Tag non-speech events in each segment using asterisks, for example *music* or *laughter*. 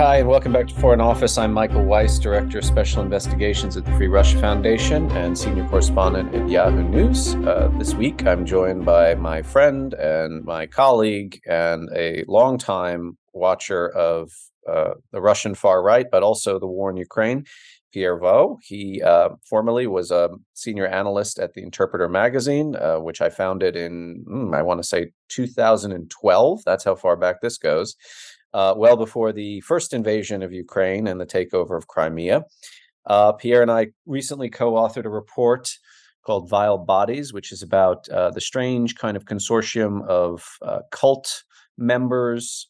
Hi, and welcome back to Foreign Office. I'm Michael Weiss, Director of Special Investigations at the Free Russia Foundation and Senior Correspondent at Yahoo News. Uh, this week, I'm joined by my friend and my colleague and a longtime watcher of uh, the Russian far right, but also the war in Ukraine, Pierre Vaux. He uh, formerly was a senior analyst at the Interpreter magazine, uh, which I founded in, mm, I want to say 2012. That's how far back this goes. Uh, well before the first invasion of Ukraine and the takeover of Crimea. Uh, Pierre and I recently co authored a report called Vile Bodies, which is about uh, the strange kind of consortium of uh, cult members,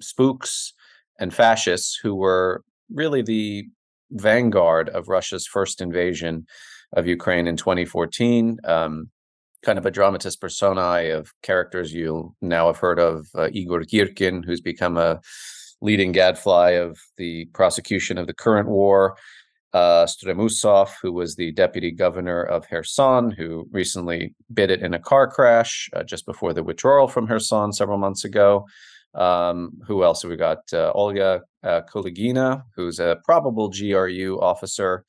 spooks, and fascists who were really the vanguard of Russia's first invasion of Ukraine in 2014. Um, kind of a dramatis personae of characters you now have heard of uh, Igor Girkin, who's become a leading gadfly of the prosecution of the current war. Uh, Stremusov, who was the deputy governor of Kherson, who recently bit it in a car crash uh, just before the withdrawal from Kherson several months ago. Um, who else have we got? Uh, Olga uh, who's a probable GRU officer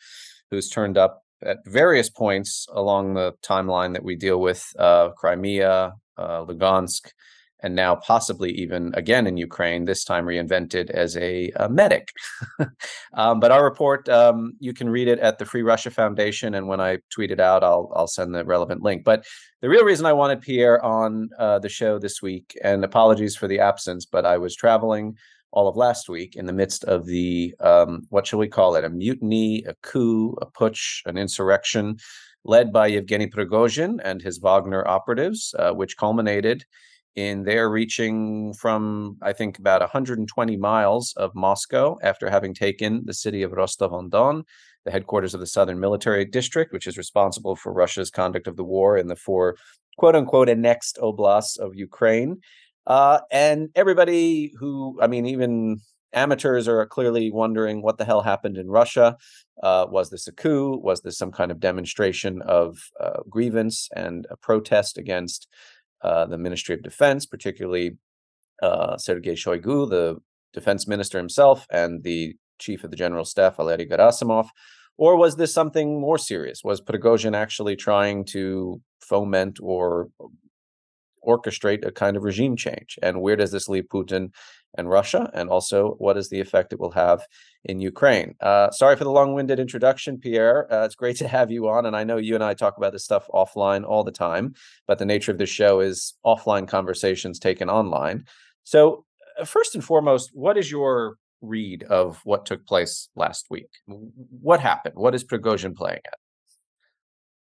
who's turned up at various points along the timeline that we deal with uh, Crimea, uh, Lugansk, and now possibly even again in Ukraine, this time reinvented as a, a medic. *laughs* um, but our report, um, you can read it at the Free Russia Foundation, and when I tweet it out, I'll I'll send the relevant link. But the real reason I wanted Pierre on uh, the show this week, and apologies for the absence, but I was traveling all of last week in the midst of the um, what shall we call it? A mutiny, a coup, a putsch, an insurrection led by Yevgeny Prigozhin and his Wagner operatives, uh, which culminated in their reaching from, I think, about 120 miles of Moscow after having taken the city of Rostov on Don, the headquarters of the Southern Military District, which is responsible for Russia's conduct of the war in the four quote unquote annexed oblasts of Ukraine. Uh, and everybody who, I mean, even amateurs are clearly wondering what the hell happened in Russia. Uh, was this a coup? Was this some kind of demonstration of uh, grievance and a protest against uh, the Ministry of Defense, particularly uh, Sergei Shoigu, the defense minister himself, and the chief of the general staff, Valery Gerasimov? Or was this something more serious? Was Prigozhin actually trying to foment or orchestrate a kind of regime change? And where does this leave Putin and Russia? And also, what is the effect it will have in Ukraine? Uh, sorry for the long winded introduction, Pierre. Uh, it's great *laughs* to have you on. And I know you and I talk about this stuff offline all the time, but the nature of this show is offline conversations taken online. So, uh, first and foremost, what is your read of what took place last week? What happened? What is Prigozhin playing at?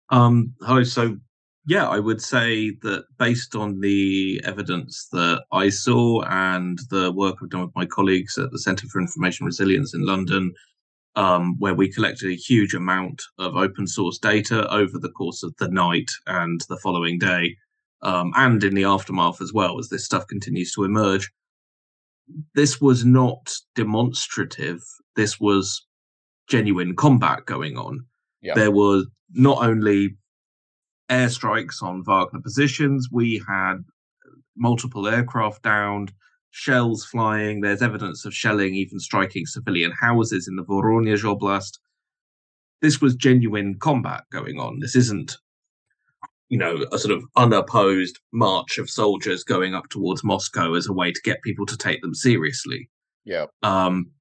Um, hello. So yeah, I would say that based on the evidence that I saw and the work I've done with my colleagues at the Centre for Information Resilience in London, um, where we collected a huge amount of open source data over the course of the night and the following day, um, and in the aftermath as well, as this stuff continues to emerge. This was not demonstrative. This was genuine combat going on. Yeah. There was not only airstrikes on Wagner positions. We had multiple aircraft downed, shells flying. There's evidence of shelling even striking civilian houses in the Voronezh Oblast. This was genuine combat going on. This isn't, you know, a sort of unopposed march of soldiers going up towards Moscow as a way to get people to take them seriously. Yeah. Um,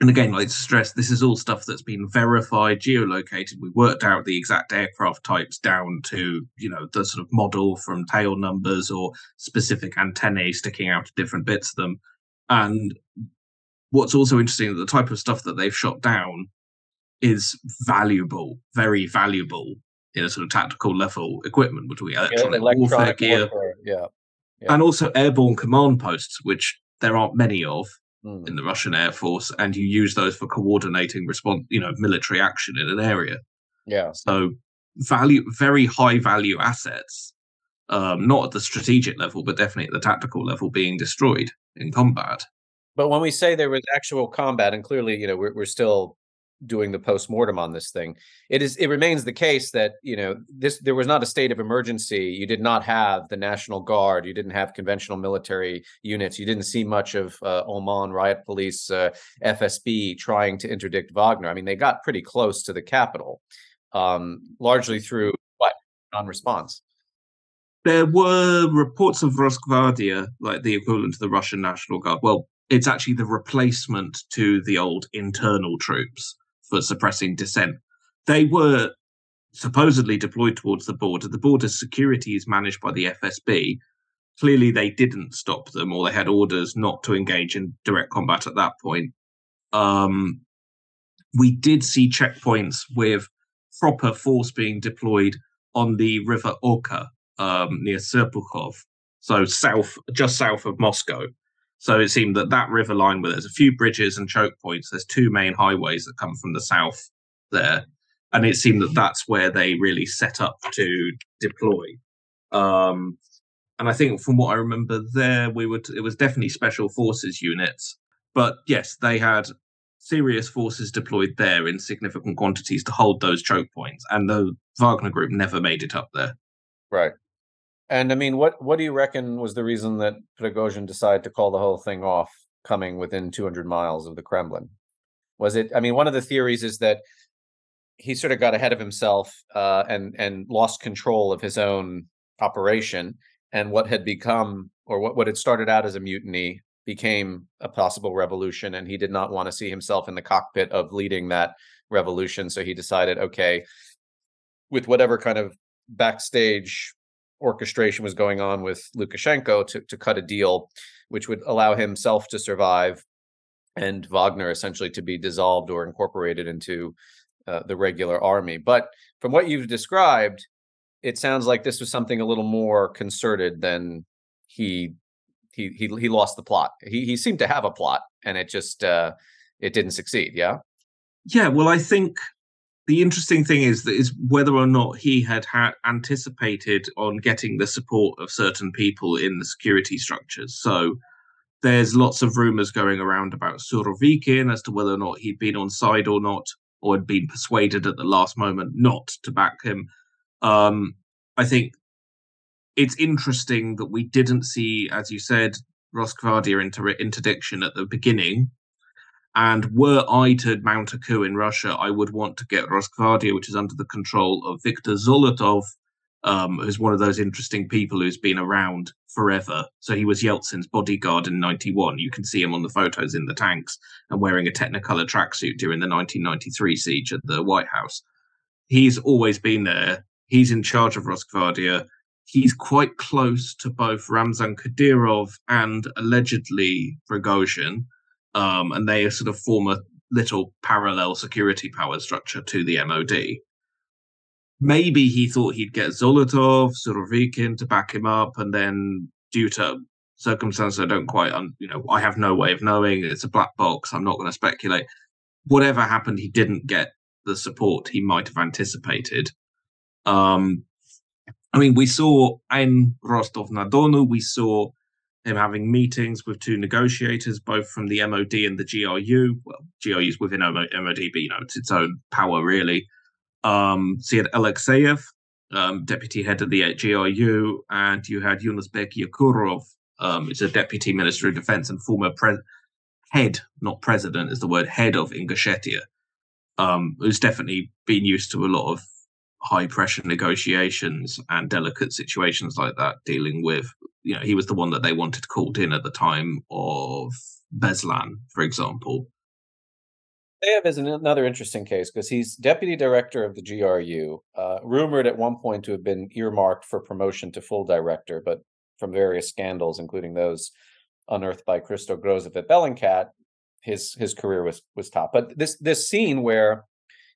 and again, like to stress, this is all stuff that's been verified, geolocated. We worked out the exact aircraft types down to, you know, the sort of model from tail numbers or specific antennae sticking out of different bits of them. And what's also interesting, the type of stuff that they've shot down is valuable, very valuable in a sort of tactical level equipment, which we electronic, yeah, warfare gear, yeah. yeah, and also airborne command posts, which there aren't many of mm. in the Russian Air Force, and you use those for coordinating response, you know, military action in an area. Yeah. So value, very high value assets, um, not at the strategic level, but definitely at the tactical level, being destroyed in combat. But when we say there was actual combat, and clearly, you know, we're, we're still doing the post-mortem on this thing. It is it remains the case that you know this there was not a state of emergency. You did not have the national guard. You didn't have conventional military units. You didn't see much of uh, OMON riot police uh, fsb trying to interdict wagner. I mean they got pretty close to the capital um, largely through what? Non-response. There were reports of Rosgvardia, like the equivalent to the Russian National Guard. Well, it's actually the replacement to the old internal troops for suppressing dissent. They were supposedly deployed towards the border. The border security is managed by the FSB. Clearly, they didn't stop them, or they had orders not to engage in direct combat at that point. Um, we did see checkpoints with proper force being deployed on the River Oka um, near Serpukhov, so south, just south of Moscow. So it seemed that that river line, where there's a few bridges and choke points, there's two main highways that come from the south there, and it seemed that that's where they really set up to deploy. Um, and I think from what I remember there, we would it was definitely special forces units, but yes, they had serious forces deployed there in significant quantities to hold those choke points, and the Wagner group never made it up there. Right. And I mean, what what do you reckon was the reason that Prigozhin decided to call the whole thing off, coming within 200 miles of the Kremlin? Was it? I mean, one of the theories is that he sort of got ahead of himself uh, and and lost control of his own operation, and what had become or what what had started out as a mutiny became a possible revolution, and he did not want to see himself in the cockpit of leading that revolution. So he decided, okay, with whatever kind of backstage orchestration was going on with Lukashenko to, to cut a deal which would allow himself to survive and Wagner essentially to be dissolved or incorporated into uh, the regular army. But from what you've described, it sounds like this was something a little more concerted than he he he he lost the plot. He he seemed to have a plot, and it just uh, it didn't succeed. Yeah. Yeah. Well, I think the interesting thing is that is whether or not he had ha- anticipated on getting the support of certain people in the security structures. So there's lots of rumors going around about Surovikin as to whether or not he'd been on side or not, or had been persuaded at the last moment not to back him. Um, I think it's interesting that we didn't see, as you said, Rosgvardia inter- interdiction at the beginning and were I to mount a coup in Russia, I would want to get Rosgvardia, which is under the control of Viktor Zolotov, um, who's one of those interesting people who's been around forever. So he was Yeltsin's bodyguard in 91. You can see him on the photos in the tanks and wearing a Technicolor tracksuit during the 1993 siege at the White House. He's always been there. He's in charge of Rosgvardia. He's quite close to both Ramzan Kadyrov and allegedly Prigozhin um, and they sort of form a little parallel security power structure to the MOD. Maybe he thought he'd get Zolotov, Surovikin to back him up, and then due to circumstances I don't quite, un- you know, I have no way of knowing. It's a black box. I'm not going to speculate. Whatever happened, he didn't get the support he might have anticipated. Um, I mean, we saw in Rostov na Donu, we saw him having meetings with two negotiators, both from the MOD and the GRU. Well, is within MOD, but you know it's its own power really. Um, so you had Alexeyev, um, deputy head of the GRU, and you had Yunusbek Yevkurov, um, it's a deputy minister of defense and former pre- head, not president, is the word head of Ingushetia, um, who's definitely been used to a lot of high pressure negotiations and delicate situations like that, dealing with you know, he was the one that they wanted called in at the time of Beslan, for example. Zayev is another interesting case because he's deputy director of the GRU, uh, rumored at one point to have been earmarked for promotion to full director, but from various scandals, including those unearthed by Christo Grozev at Bellingcat, his his career was was top. But this this scene where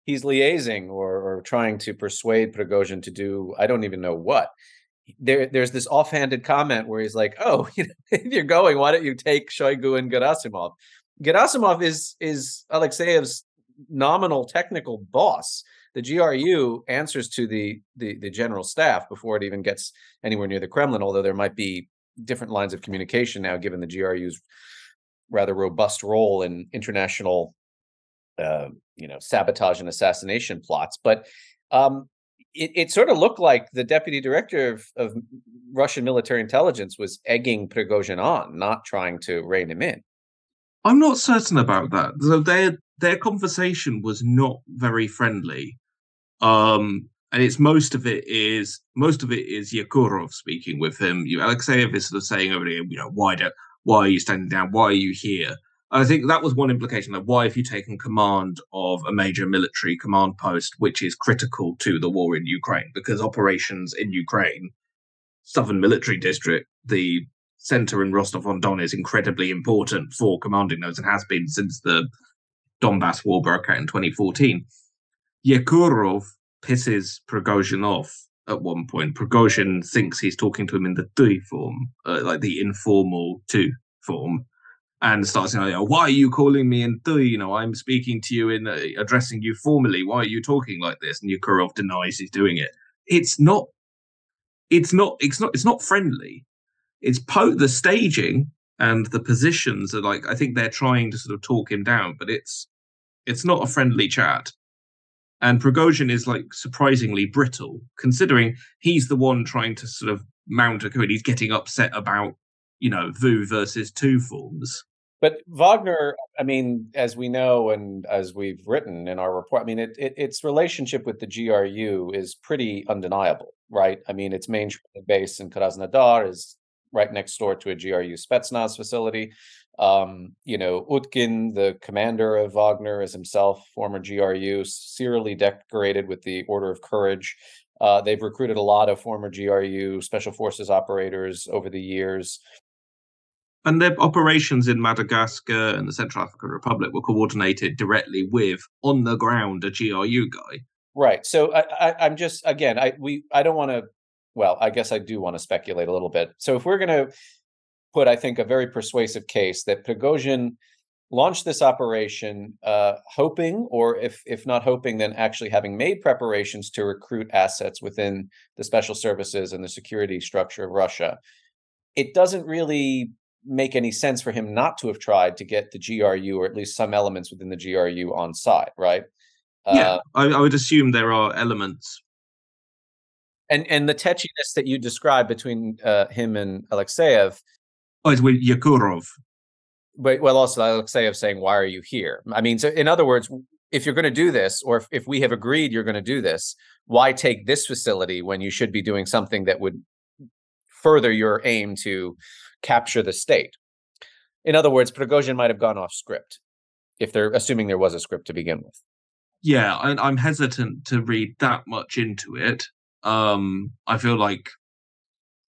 he's liaising or, or trying to persuade Prigozhin to do I don't even know what there there's this offhanded comment where he's like, "Oh, *laughs* you know, if you're going, why don't you take Shoigu and Gerasimov?" Gerasimov is is Alexeyev's nominal technical boss. The GRU answers to the, the the general staff before it even gets anywhere near the Kremlin. Although there might be different lines of communication now, given the GRU's rather robust role in international uh, you know, sabotage and assassination plots. But um, it, it, sort of looked like the deputy director of, of Russian military intelligence was egging Prigozhin on, not trying to rein him in. I'm not certain about that. So their their conversation was not very friendly. Um, and it's most of it is most of it is Yevkurov speaking with him. You Alexeyev is sort of saying over here, you know, why do why are you standing down? Why are you here? And I think that was one implication that why have you taken command of a major military command post, which is critical to the war in Ukraine? Because operations in Ukraine, Southern Military District, the center in Rostov on Don is incredibly important for commanding those and has been since the Donbass war broke out in 2014. Yevkurov pisses Prigozhin off at one point. Prigozhin thinks he's talking to him in the two form, uh, like the informal two form and starts saying, know, "Why are you calling me in "ты"? You know, I'm speaking to you in uh, addressing you formally. Why are you talking like this?" And Yevkurov denies he's doing it. It's not. It's not. It's not. It's not friendly. It's po- the staging and the positions are like. I think they're trying to sort of talk him down, but it's it's not a friendly chat. And Prigozhin is like surprisingly brittle, considering he's the one trying to sort of mount a coup. He's getting upset about, you know, VU versus two forms. But Wagner, I mean, as we know and as we've written in our report, I mean, it, it, its relationship with the GRU is pretty undeniable, right? I mean, its main base in Krasnodar is right next door to a GRU Spetsnaz facility. Um, you know, Utkin, the commander of Wagner, is himself former GRU, serially decorated with the Order of Courage. Uh, they've recruited a lot of former GRU special forces operators over the years. And their operations in Madagascar and the Central African Republic were coordinated directly with, on the ground, a GRU guy. Right. So I, I, am just again, I we I don't want to. Well, I guess I do want to speculate a little bit. So if we're going to put, I think, a very persuasive case that Prigozhin launched this operation uh, hoping, or if if not hoping, then actually having made preparations to recruit assets within the special services and the security structure of Russia. It doesn't really make any sense for him not to have tried to get the GRU or at least some elements within the GRU on side, right? Yeah, uh, I, I would assume there are elements and and the tetchiness that you described between uh, him and Alexeyev Oh, it's with Yevkurov. But well, also Alexeyev saying, "Why are you here?" I mean, so in other words, if you're going to do this, or if, if we have agreed you're going to do this, why take this facility when you should be doing something that would further your aim to capture the state? In other words, Prigozhin might have gone off script if they're assuming there was a script to begin with. Yeah, I, I'm hesitant to read that much into it. Um, I feel like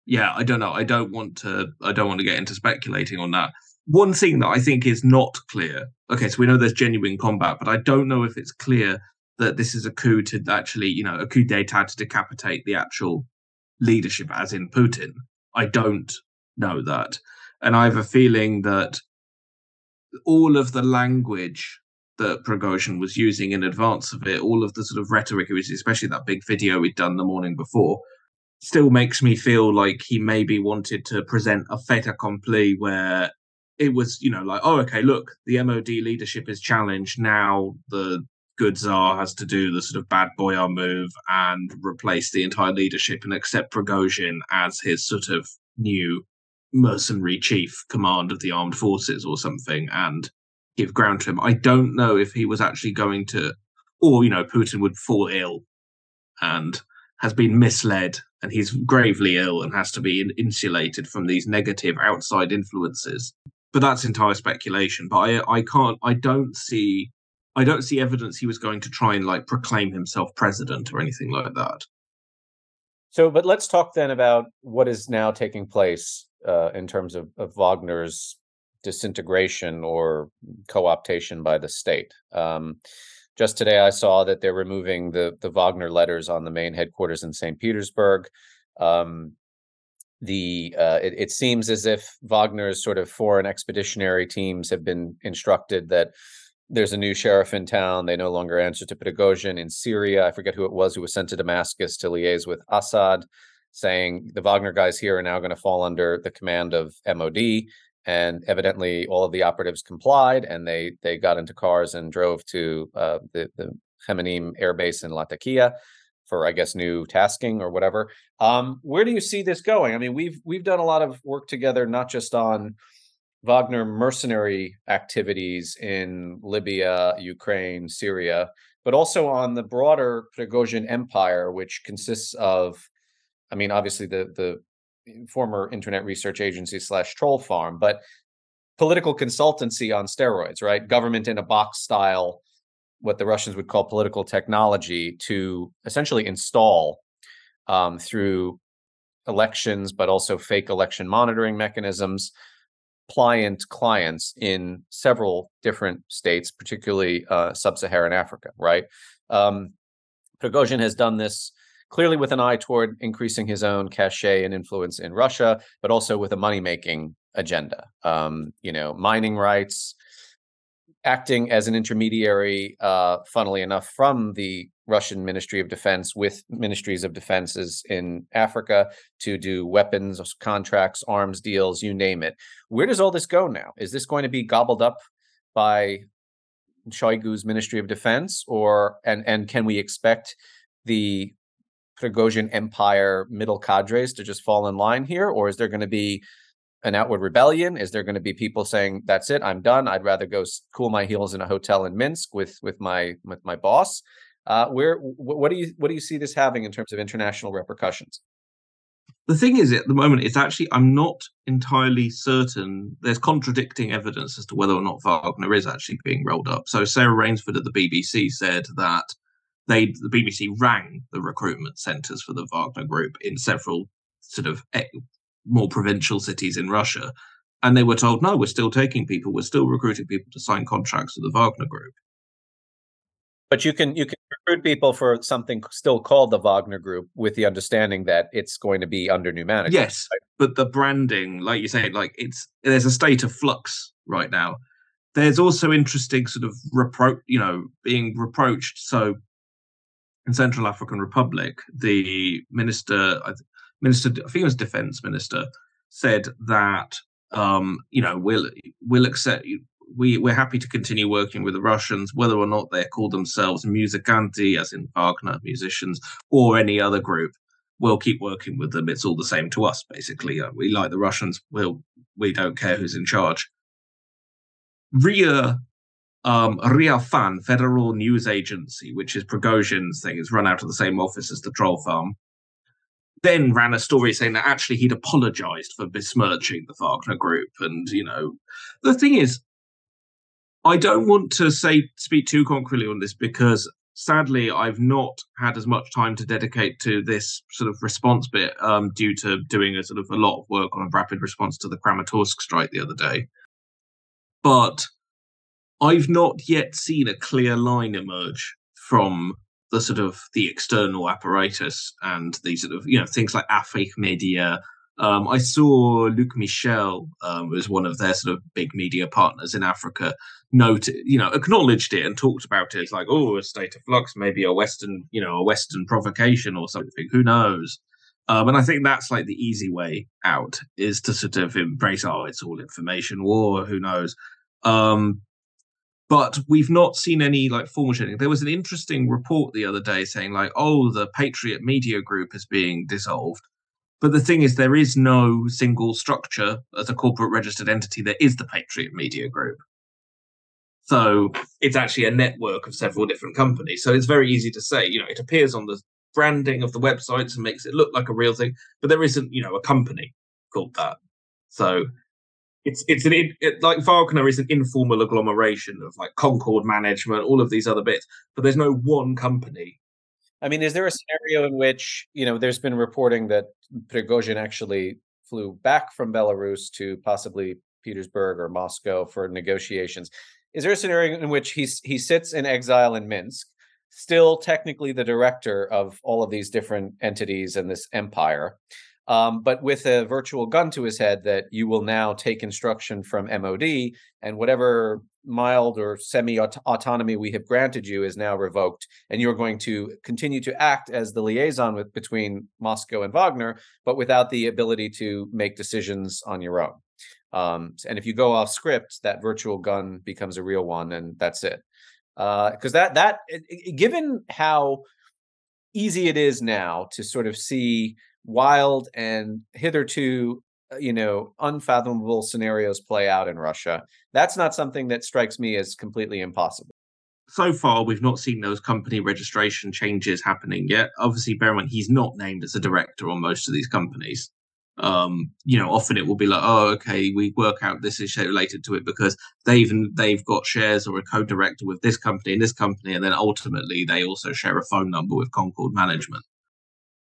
yeah, I don't know. I don't want to. I don't want to get into speculating on that. One thing that I think is not clear. Okay, so we know there's genuine combat, but I don't know if it's clear that this is a coup to actually, you know, a coup d'état to decapitate the actual leadership, as in Putin. I don't know that, and I have a feeling that all of the language that Prigozhin was using in advance of it, all of the sort of rhetoric, especially that big video we'd done the morning before, still makes me feel like he maybe wanted to present a fait accompli where it was, you know, like, oh, okay, look, the MOD leadership is challenged. Now the good czar has to do the sort of bad boy boyar move and replace the entire leadership and accept Prigozhin as his sort of new mercenary chief command of the armed forces or something and give ground to him. I don't know if he was actually going to, or, you know, Putin would fall ill and has been misled and he's gravely ill and has to be insulated from these negative outside influences. But that's entire speculation. But I, I can't, I don't see, I don't see evidence he was going to try and like proclaim himself president or anything like that. So, but let's talk then about what is now taking place uh, in terms of, of Wagner's disintegration or co-optation by the state. Um, just today, I saw that they're removing the the Wagner letters on the main headquarters in St. Petersburg. Um, the uh, it, it, seems as if Wagner's sort of foreign expeditionary teams have been instructed that there's a new sheriff in town. They no longer answer to Prigozhin in Syria. I forget who it was who was sent to Damascus to liaise with Assad, saying the Wagner guys here are now going to fall under the command of MOD and evidently all of the operatives complied, and they they got into cars and drove to uh, the the Khmeimim Air Base in Latakia for I guess new tasking or whatever. Um, where do you see this going? I mean, we've we've done a lot of work together, not just on Wagner mercenary activities in Libya, Ukraine, Syria, but also on the broader Prigozhin empire, which consists of, I mean, obviously the the former Internet Research Agency slash troll farm, but political consultancy on steroids, right? Government in a box style what the Russians would call political technology to essentially install um, through elections, but also fake election monitoring mechanisms, pliant clients in several different states, particularly uh, sub-Saharan Africa. Right? Um, Prigozhin has done this clearly with an eye toward increasing his own cachet and influence in Russia, but also with a money-making agenda. Um, you know, mining rights, acting as an intermediary, uh, funnily enough, from the Russian Ministry of Defense with ministries of defenses in Africa to do weapons contracts, arms deals, you name it. Where does all this go now? Is this going to be gobbled up by Shoigu's Ministry of Defense, or and and can we expect the Prigozhin empire middle cadres to just fall in line here, or is there going to be an outward rebellion? Is there going to be people saying, "That's it, I'm done. I'd rather go cool my heels in a hotel in Minsk with with my with my boss"? Uh, where what do you what do you see this having in terms of international repercussions? The thing is, at the moment, it's actually I'm not entirely certain. There's contradicting evidence as to whether or not Wagner is actually being rolled up. So Sarah Rainsford at the BBC said that they the BBC rang the recruitment centres for the Wagner Group in several sort of more provincial cities in Russia. And they were told, no, we're still taking people, we're still recruiting people to sign contracts with the Wagner Group. But you can you can recruit people for something still called the Wagner Group with the understanding that it's going to be under new management. Yes, right? but the branding, like you say, like it's there's a state of flux right now. There's also interesting sort of reproach, you know, being reproached. So in Central African Republic, the minister, minister, I think it was defense minister, said that um, you know we'll we'll accept we we're happy to continue working with the Russians, whether or not they call themselves musicanti, as in Wagner musicians, or any other group. We'll keep working with them. It's all the same to us, basically. Uh, we like the Russians. We'll we don't care who's in charge. RIA um, RIA FAN, Federal News Agency, which is Prigozhin's thing, is run out of the same office as the troll farm then ran a story saying that actually he'd apologized for besmirching the Wagner group. And, you know, the thing is, I don't want to say speak too concretely on this because sadly I've not had as much time to dedicate to this sort of response bit um, due to doing a sort of a lot of work on a rapid response to the Kramatorsk strike the other day. But I've not yet seen a clear line emerge from the sort of the external apparatus and the sort of you know things like Afrique Media. Um, I saw Luc Michel um, was one of their sort of big media partners in Africa. Noted, you know, acknowledged it and talked about it. It's like, oh, a state of flux, maybe a Western, you know, a Western provocation or something. Who knows? Um, and I think that's like the easy way out is to sort of embrace, oh, it's all information war. Who knows? Um, but we've not seen any like formal sharing. There was an interesting report the other day saying like, oh, the Patriot Media Group is being dissolved. But the thing is, there is no single structure as a corporate registered entity. that is the Patriot Media Group. So it's actually a network of several different companies. So it's very easy to say, you know, it appears on the branding of the websites and makes it look like a real thing, but there isn't, you know, a company called that. So it's it's an it, like Wagner is an informal agglomeration of like Concord management, all of these other bits, but there's no one company. I mean, is there a scenario in which you know there's been reporting that Prigozhin actually flew back from Belarus to possibly Petersburg or Moscow for negotiations? Is there a scenario in which he's he sits in exile in Minsk, still technically the director of all of these different entities and this empire? Um, but with a virtual gun to his head that you will now take instruction from MOD and whatever mild or semi autonomy we have granted you is now revoked and you're going to continue to act as the liaison with between Moscow and Wagner but without the ability to make decisions on your own Um, and if you go off script, that virtual gun becomes a real one, and that's it. Because uh, that that given how easy it is now to sort of see wild and hitherto uh, you know unfathomable scenarios play out in Russia, that's not something that strikes me as completely impossible so far we've not seen those company registration changes happening yet. Obviously, bear in mind he's not named as a director on most of these companies. Um, you know, often it will be like, oh, okay, we work out this is related to it because they've they've got shares or a co-director with this company and this company, and then ultimately they also share a phone number with Concord Management.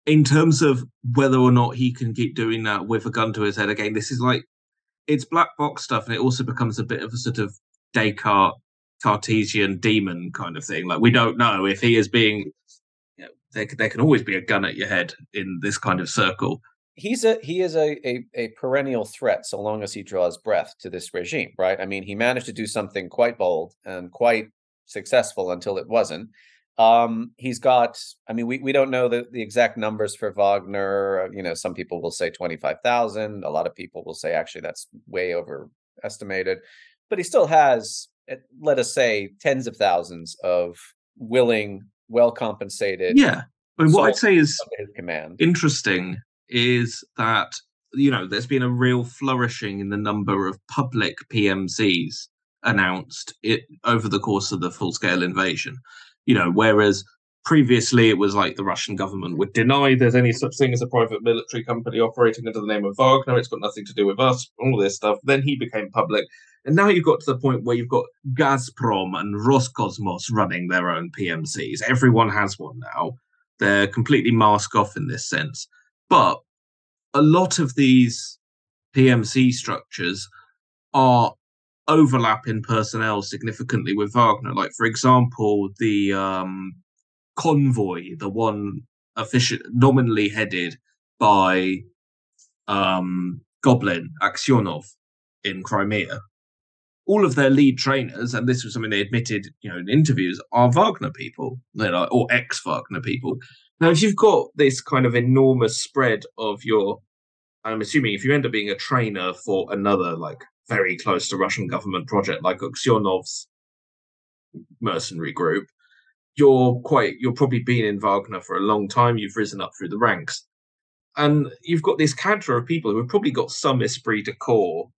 In terms of whether or not he can keep doing that with a gun to his head again, this is like it's black box stuff, and it also becomes a bit of a sort of Descartes Cartesian demon kind of thing. Like we don't know if he is being. You know, there, there can always be a gun at your head in this kind of circle. He's a he is a, a a perennial threat so long as he draws breath to this regime, right? I mean, he managed to do something quite bold and quite successful until it wasn't. Um, he's got, I mean, we, we don't know the, the exact numbers for Wagner. You know, some people will say 25,000. A lot of people will say actually that's way overestimated, but he still has let us say tens of thousands of willing, well compensated. Yeah. I mean, what I'd say is interesting is that you know there's been a real flourishing in the number of public PMCs announced it over the course of the full scale invasion. You know, whereas previously it was like the Russian government would deny there's any such thing as a private military company operating under the name of Wagner. It's got nothing to do with us, all this stuff. Then he became public. And now you've got to the point where you've got Gazprom and Roscosmos running their own PMCs. Everyone has one now. They're completely mask off in this sense. But a lot of these PMC structures are overlap in personnel significantly with Wagner. Like, for example, the um, convoy, the one official nominally headed by um, Goblin Aksionov in Crimea, all of their lead trainers, and this was something they admitted, you know, in interviews, are Wagner people, you know, or ex-Wagner people. Now, if you've got this kind of enormous spread of your, I'm assuming if you end up being a trainer for another like very close to Russian government project like Aksionov's mercenary group, you're quite, you're probably been in Wagner for a long time. You've risen up through the ranks, and you've got this cadre of people who have probably got some esprit de corps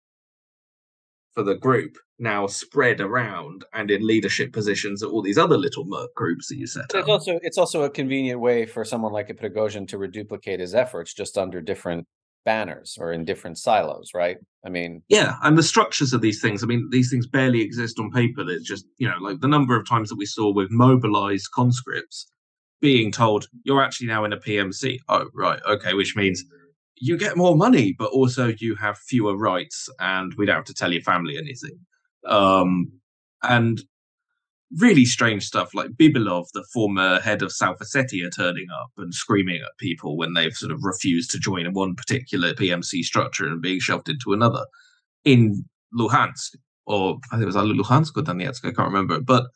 for the group now spread around and in leadership positions at all these other little merc groups that you set it's up. also it's also a convenient way for someone like a Prigozhin to reduplicate his efforts just under different banners or in different silos, right? I mean, yeah, and the structures of these things. I mean, these things barely exist on paper. There's just you know, like the number of times that we saw with mobilized conscripts being told you're actually now in a PMC. Oh, right, okay, which means you get more money, but also you have fewer rights, and we don't have to tell your family anything. Um, and really strange stuff like Bibilov, the former head of South Ossetia, turning up and screaming at people when they've sort of refused to join one particular PMC structure and being shoved into another in Luhansk, or I think it was either Luhansk or Donetsk, I can't remember. But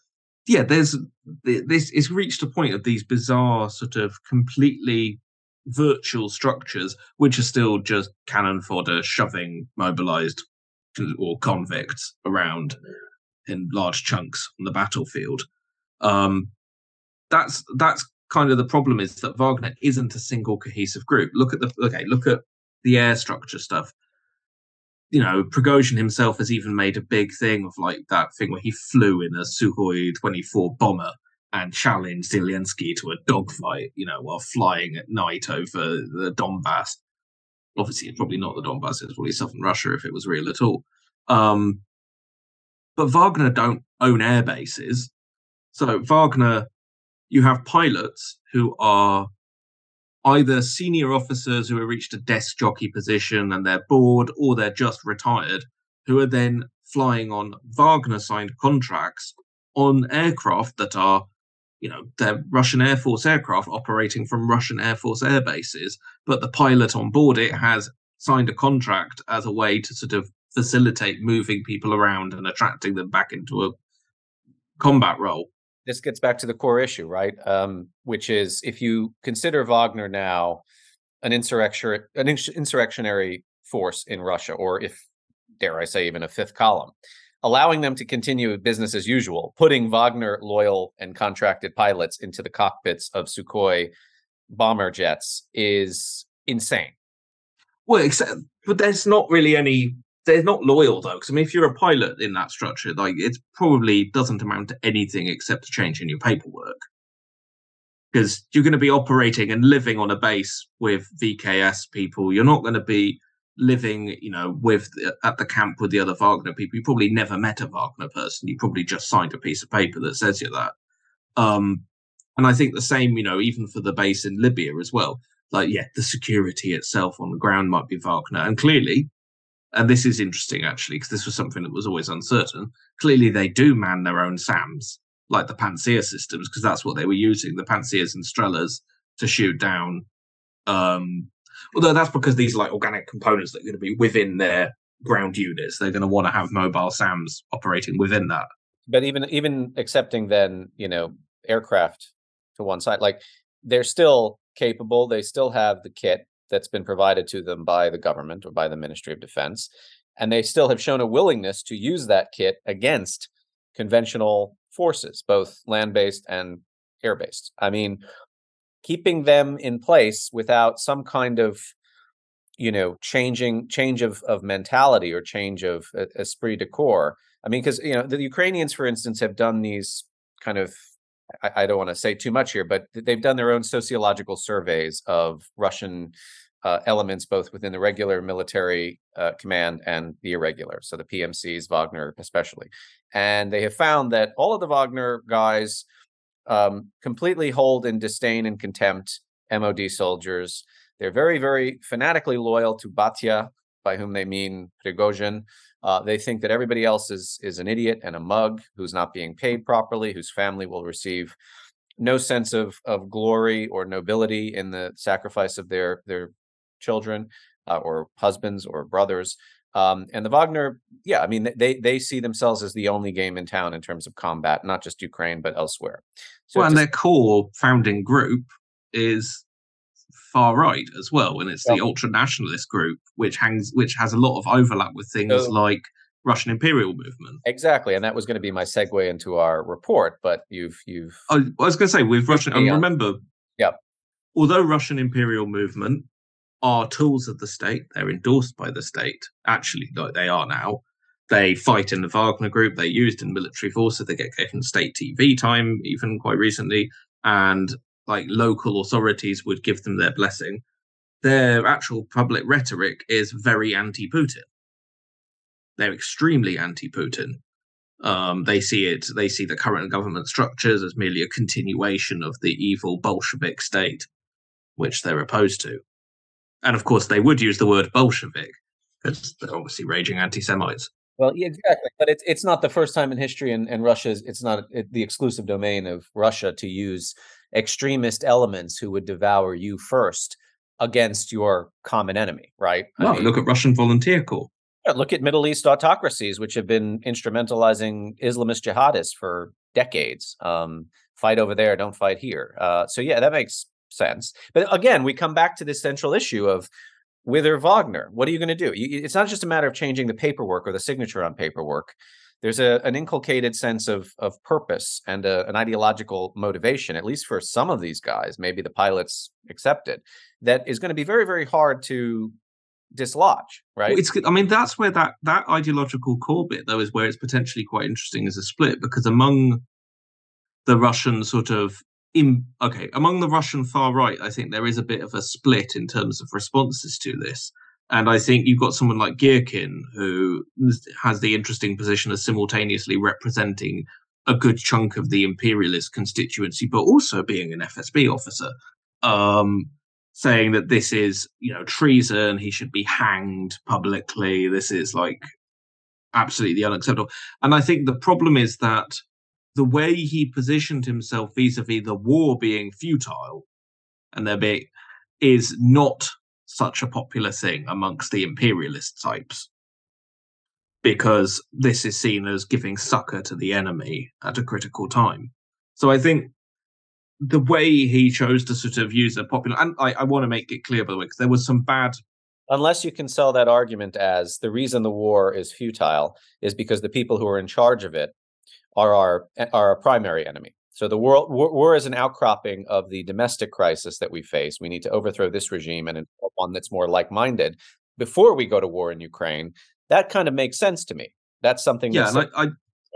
yeah, there's this. It's reached a point of these bizarre, sort of completely virtual structures, which are still just cannon fodder, shoving mobilized or convicts around in large chunks on the battlefield. Um, that's that's kind of the problem is that Wagner isn't a single cohesive group. Look at the okay, look at the air structure stuff. You know, Prigozhin himself has even made a big thing of like that thing where he flew in a Sukhoi 24 bomber and challenged Zelensky to a dogfight, you know, while flying at night over the Donbass. Obviously, probably not the Donbass, it's probably southern Russia if it was real at all. Um, but Wagner don't own air bases. So, Wagner, you have pilots who are either senior officers who have reached a desk jockey position and they're bored, or they're just retired, who are then flying on Wagner signed contracts on aircraft that are you know, they're Russian Air Force aircraft operating from Russian Air Force air bases, but the pilot on board it has signed a contract as a way to sort of facilitate moving people around and attracting them back into a combat role. This gets back to the core issue, right? Um, which is if you consider Wagner now an insurrection, an insurrectionary force in Russia, or if dare I say, even a fifth column. Allowing them to continue business as usual, putting Wagner loyal and contracted pilots into the cockpits of Sukhoi bomber jets is insane. Well, except, but there's not really any. They're not loyal though, because I mean, if you're a pilot in that structure, like it probably doesn't amount to anything except a change in your paperwork. Because you're going to be operating and living on a base with VKS people. You're not going to be living, you know, with at the camp with the other Wagner people. You probably never met a Wagner person. You probably just signed a piece of paper that says you that. Um, and I think the same, you know, even for the base in Libya as well. Like, yeah, the security itself on the ground might be Wagner. And clearly, and this is interesting actually, because this was something that was always uncertain. Clearly, they do man their own SAMs, like the Pantsir systems, because that's what they were using the Pantsirs and Strelas to shoot down. Um, although that's because these like organic components that are going to be within their ground units. They're going to want to have mobile SAMs operating within that. But even even accepting then, you know, aircraft to one side. Like they're still capable. They still have the kit that's been provided to them by the government or by the Ministry of Defense. And they still have shown a willingness to use that kit against conventional forces, both land based and air based. I mean, keeping them in place without some kind of you know changing change of of mentality or change of uh, esprit de corps i mean because you know the ukrainians for instance have done these kind of I, I don't want to say too much here, but they've done their own sociological surveys of Russian uh, elements, both within the regular military uh, command and the irregular, so the PMCs, Wagner especially. And they have found that all of the Wagner guys um, completely hold in disdain and contempt MOD soldiers. They're very, very fanatically loyal to Batya, by whom they mean Prigozhin. Uh, they think that everybody else is is an idiot and a mug who's not being paid properly, whose family will receive no sense of of glory or nobility in the sacrifice of their their children uh, or husbands or brothers. Um, and the Wagner, yeah, I mean, they they see themselves as the only game in town in terms of combat, not just Ukraine but elsewhere. So well, and their core founding group is far right as well, and it's the ultra nationalist group which hangs which has a lot of overlap with things so, like Russian imperial movement. Exactly, and that was going to be my segue into our report. But you've you've. I, I was going to say with Russian. And remember, yeah. Although Russian imperial movement are tools of the state, they're endorsed by the state. Actually, like they are now. They fight in the Wagner group. They're used in military forces. They get given state TV time, even quite recently, and like local authorities would give them their blessing, their actual public rhetoric is very anti-Putin. They're extremely anti-Putin. Um, they see it. They see the current government structures as merely a continuation of the evil Bolshevik state, which they're opposed to. And of course, they would use the word Bolshevik because they're obviously raging anti-Semites. Well, yeah, exactly, but it's it's not the first time in history, and, and Russia's it's not the exclusive domain of Russia to use extremist elements who would devour you first against your common enemy, right? No, I mean, look at Russian volunteer corps. look at Middle East autocracies, which have been instrumentalizing Islamist jihadists for decades. Um, fight over there, don't fight here. Uh, so yeah, that makes sense. But again, we come back to this central issue of Whither Wagner. What are you going to do? You, it's not just a matter of changing the paperwork or the signature on paperwork there's a, an inculcated sense of of purpose and a, an ideological motivation, at least for some of these guys, maybe the pilots accepted, that is going to be very very hard to dislodge. Right? It's I mean that's where that that ideological core bit though is where it's potentially quite interesting as a split because among the Russian sort of in okay among the Russian far right, I think there is a bit of a split in terms of responses to this. And I think you've got someone like Girkin who has the interesting position of simultaneously representing a good chunk of the imperialist constituency, but also being an FSB officer, um, saying that this is, you know, treason. He should be hanged publicly. This is like absolutely unacceptable. And I think the problem is that the way he positioned himself vis-a-vis the war being futile and there being is not such a popular thing amongst the imperialist types because this is seen as giving succor to the enemy at a critical time. So I think the way he chose to sort of use a popular, and I, I want to make it clear by the way, because there was some bad unless you can sell that argument as the reason the war is futile is because the people who are in charge of it are our are our primary enemy. So the world war, war, is an outcropping of the domestic crisis that we face. We need to overthrow this regime and one that's more like-minded before we go to war in Ukraine. That kind of makes sense to me. That's something. Yeah, like I,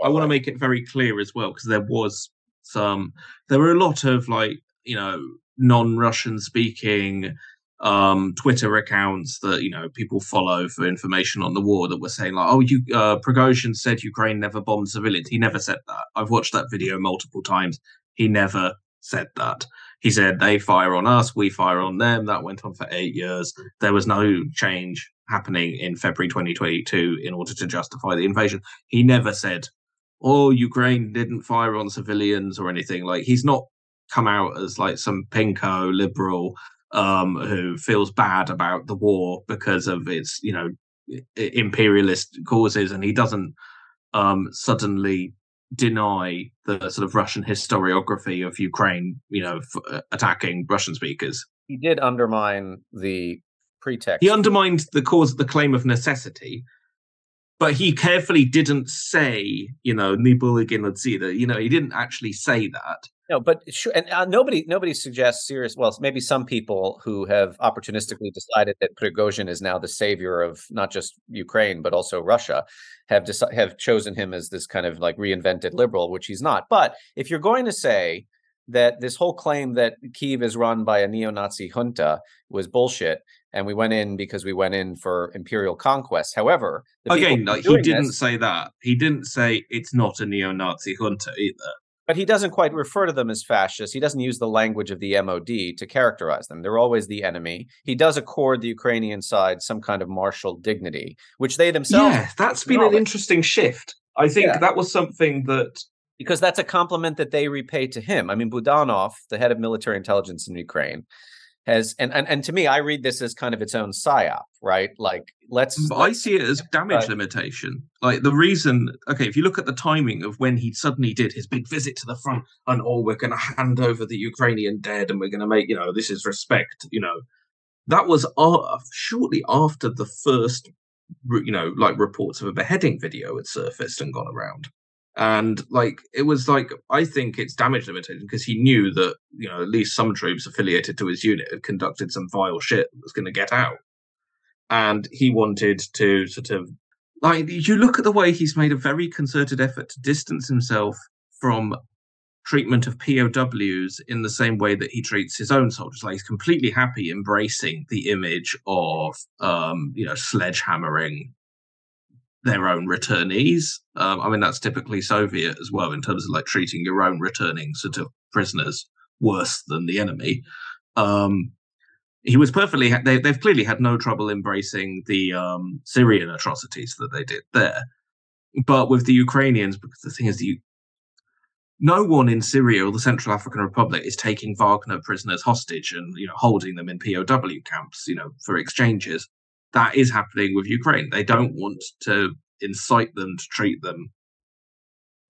I want to make it very clear as well because there was some, there were a lot of like you know non-Russian speaking um, Twitter accounts that you know people follow for information on the war that were saying like, "Oh, you uh, Prigozhin said Ukraine never bombed civilians." He never said that. I've watched that video multiple times. He never said that. He said they fire on us, we fire on them. That went on for eight years. There was no change happening in February 2022 in order to justify the invasion. He never said, "Oh, Ukraine didn't fire on civilians" or anything. Like he's not come out as like some pinko liberal um, who feels bad about the war because of its, you know, imperialist causes, and he doesn't um, suddenly deny the sort of Russian historiography of Ukraine, you know, f- uh, attacking Russian speakers. He did undermine the pretext. He undermined the cause, the claim of necessity, but he carefully didn't say, you know, Nibuligin You know, he didn't actually say that. No, but sure, and uh, nobody nobody suggests serious. Well, maybe some people who have opportunistically decided that Prigozhin is now the savior of not just Ukraine but also Russia, have deci- have chosen him as this kind of like reinvented liberal, which he's not. But if you're going to say that this whole claim that Kiev is run by a neo-Nazi junta was bullshit, and we went in because we went in for imperial conquest. However, again, like, he didn't this, say that. He didn't say it's not a neo-Nazi junta either but he doesn't quite refer to them as fascists. He doesn't use the language of the MOD to characterize them. They're always the enemy. He does accord the Ukrainian side some kind of martial dignity, which they themselves. Yeah, that's been an interesting shift. I think yeah. that was something that. Because that's a compliment that they repay to him. I mean, Budanov, the head of military intelligence in Ukraine, has and, and and to me, I read this as kind of its own psyop, right? Like let's. Mm, I see it as *laughs* damage limitation. Like the reason, okay, if you look at the timing of when he suddenly did his big visit to the front, and oh, we're going to hand over the Ukrainian dead, and we're going to make, you know, this is respect, you know, that was uh, shortly after the first, you know, like reports of a beheading video had surfaced and gone around and like it was like i think it's damage limitation because he knew that you know at least some troops affiliated to his unit had conducted some vile shit that was going to get out and he wanted to sort of like you look at the way he's made a very concerted effort to distance himself from treatment of POWs in the same way that he treats his own soldiers. Like he's completely happy embracing the image of um, you know, sledgehammering their own returnees. Um, I mean, that's typically Soviet as well in terms of like treating your own returning sort of prisoners worse than the enemy. Um, he was perfectly. They, have clearly had no trouble embracing the um, Syrian atrocities that they did there, but with the Ukrainians, because the thing is, the, no one in Syria or the Central African Republic is taking Wagner prisoners hostage and you know holding them in POW camps, you know, for exchanges that is happening with Ukraine. They don't want to incite them to treat them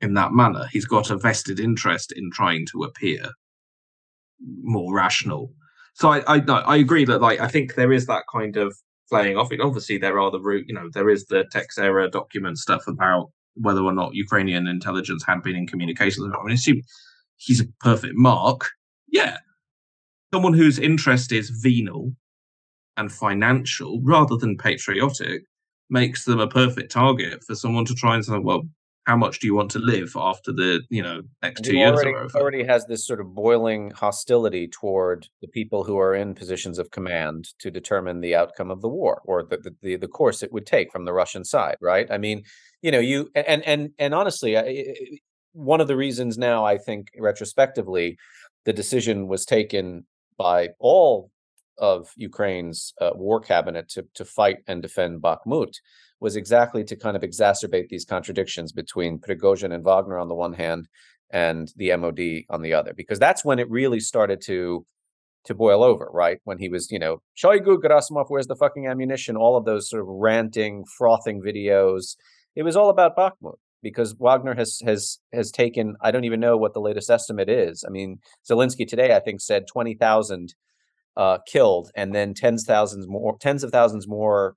in that manner. He's got a vested interest in trying to appear more rational. So I I, no, I agree that like I think there is that kind of playing off it. Obviously, there are the root, you know, there is the Teixeira document stuff about whether or not Ukrainian intelligence had been in communication. I mean, assume he's a perfect mark. Yeah, someone whose interest is venal and financial rather than patriotic makes them a perfect target for someone to try and say, well, how much do you want to live after the you know next two years already, already has this sort of boiling hostility toward the people who are in positions of command to determine the outcome of the war or the the, the course it would take from the Russian side, right? I mean, you know, you and and and honestly, one of the reasons now I think retrospectively the decision was taken by all of Ukraine's uh, war cabinet to to fight and defend Bakhmut was exactly to kind of exacerbate these contradictions between Prigozhin and Wagner on the one hand and the MOD on the other, because that's when it really started to to boil over, right? When he was, you know, Shoigu, Gerasimov, where's the fucking ammunition? All of those sort of ranting, frothing videos. It was all about Bakhmut because Wagner has has has taken. I don't even know what the latest estimate is. I mean, Zelensky today, I think, said twenty thousand uh, killed and then tens thousands more, tens of thousands more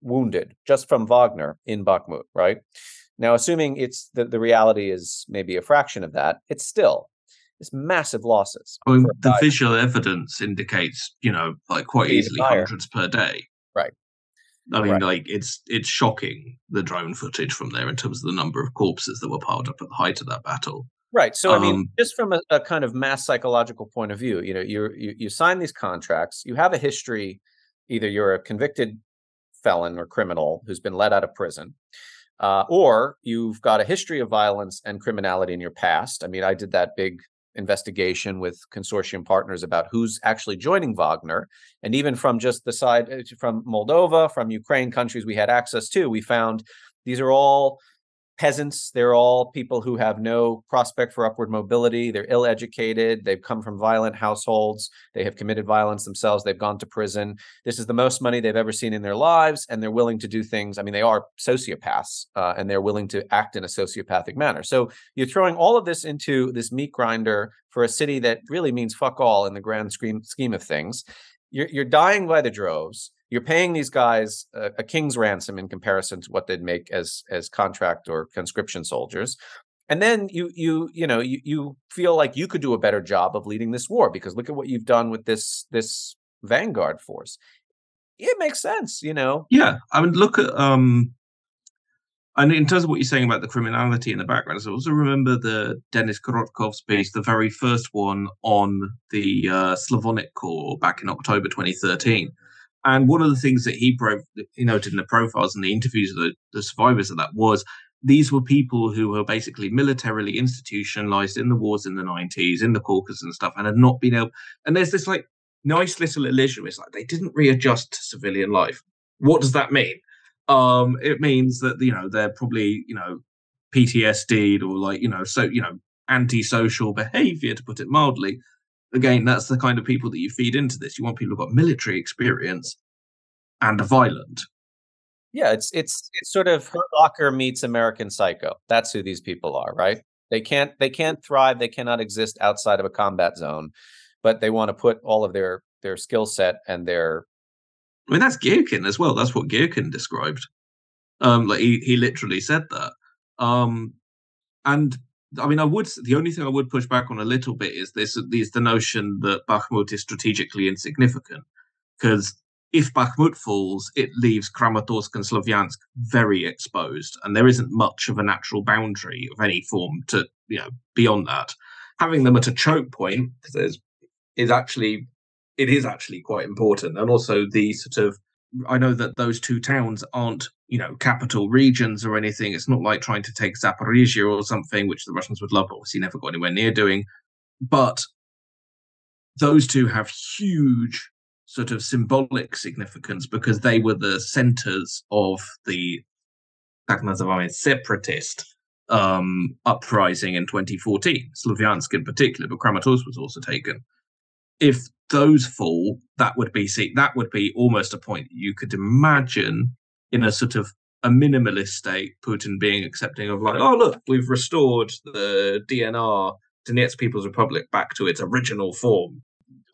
wounded just from Wagner in Bakhmut, right? Now, assuming it's the, the reality is maybe a fraction of that, it's still it's massive losses. I mean, the visual evidence indicates, you know, like quite easily hundreds per day. Right. I mean, right. like it's it's shocking the drone footage from there in terms of the number of corpses that were piled up at the height of that battle. Right. So, um, I mean, um, just from a, a, kind of mass psychological point of view, you know, you you sign these contracts, you have a history. Either you're a convicted felon or criminal who's been let out of prison, uh, or you've got a history of violence and criminality in your past. I mean, I did that big investigation with consortium partners about who's actually joining Wagner. And even from just the side uh, from Moldova, from Ukraine, countries we had access to, we found these are all peasants. They're all people who have no prospect for upward mobility. They're ill educated. They've come from violent households. They have committed violence themselves. They've gone to prison. This is the most money they've ever seen in their lives. And they're willing to do things. I mean, they are sociopaths uh, and they're willing to act in a sociopathic manner. So you're throwing all of this into this meat grinder for a city that really means fuck all in the grand scheme, scheme of things. You're, you're dying by the droves you're paying these guys a, a, king's ransom in comparison to what they'd make as as contract or conscription soldiers. And then you you you know you, you feel like you could do a better job of leading this war because look at what you've done with this this vanguard force. It makes sense you know? Yeah i mean look at um and in terms of what you're saying about the criminality in the background, I also remember the Denis Korotkov's piece, the very first one on the uh, Slavonic Corps back in October 2013, and one of the things that he, pro- he noted in the profiles and the interviews of the, the survivors of that was these were people who were basically militarily institutionalized in the wars in the 90s, in the Caucasus and stuff, and had not been able. And there's this like nice little illusion. It's like they didn't readjust to civilian life. What does that mean? Um, it means that you know they're probably you know PTSD or like you know so you know antisocial behavior to put it mildly again, that's the kind of people that you feed into this. You want people who've got military experience and are violent. Yeah, it's it's it's sort of Hurt Locker meets American Psycho. That's who these people are, right? They can't they can't thrive. They cannot exist outside of a combat zone, but they want to put all of their their skill set and their. I mean, that's Girkin as well. That's what Girkin described. Um, like he he literally said that. Um, and I mean, I would. The only thing I would push back on a little bit is this: is the notion that Bakhmut is strategically insignificant. Because if Bakhmut falls, it leaves Kramatorsk and Slavyansk very exposed, and there isn't much of a natural boundary of any form to you know beyond that. Having them at a choke point is actually it is actually quite important, and also the sort of I know that those two towns aren't, you know, capital regions or anything. It's not like trying to take Zaporizhia or something, which the Russians would love, but obviously never got anywhere near doing. But those two have huge sort of symbolic significance because they were the centers of the separatist um, uprising in 2014, Slavyansk in particular, but Kramatorsk was also taken. If those fall, that would be see that would be almost a point you could imagine in a sort of a minimalist state, Putin being accepting of like, oh look, we've restored the DNR, Donetsk People's Republic, back to its original form.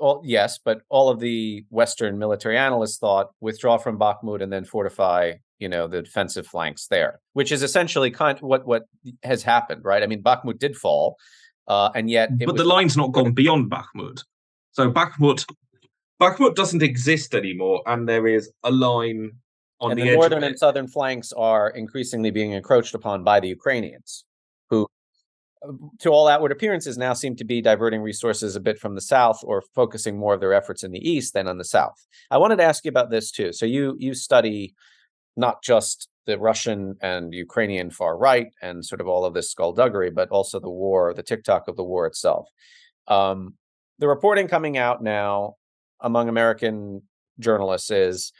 All, yes, but all of the Western military analysts thought withdraw from Bakhmut and then fortify, you know, the defensive flanks there, which is essentially kind of what what has happened, right? I mean, Bakhmut did fall, uh, and yet, but the line's not gone beyond Bakhmut. So Bakhmut, Bakhmut doesn't exist anymore, and there is a line on and the, the northern and southern flanks are increasingly being encroached upon by the Ukrainians, who, to all outward appearances, now seem to be diverting resources a bit from the south or focusing more of their efforts in the east than on the south. I wanted to ask you about this too. So you you study not just the Russian and Ukrainian far right and sort of all of this skullduggery, but also the war, the TikTok of the war itself. Um, the reporting coming out now among American journalists is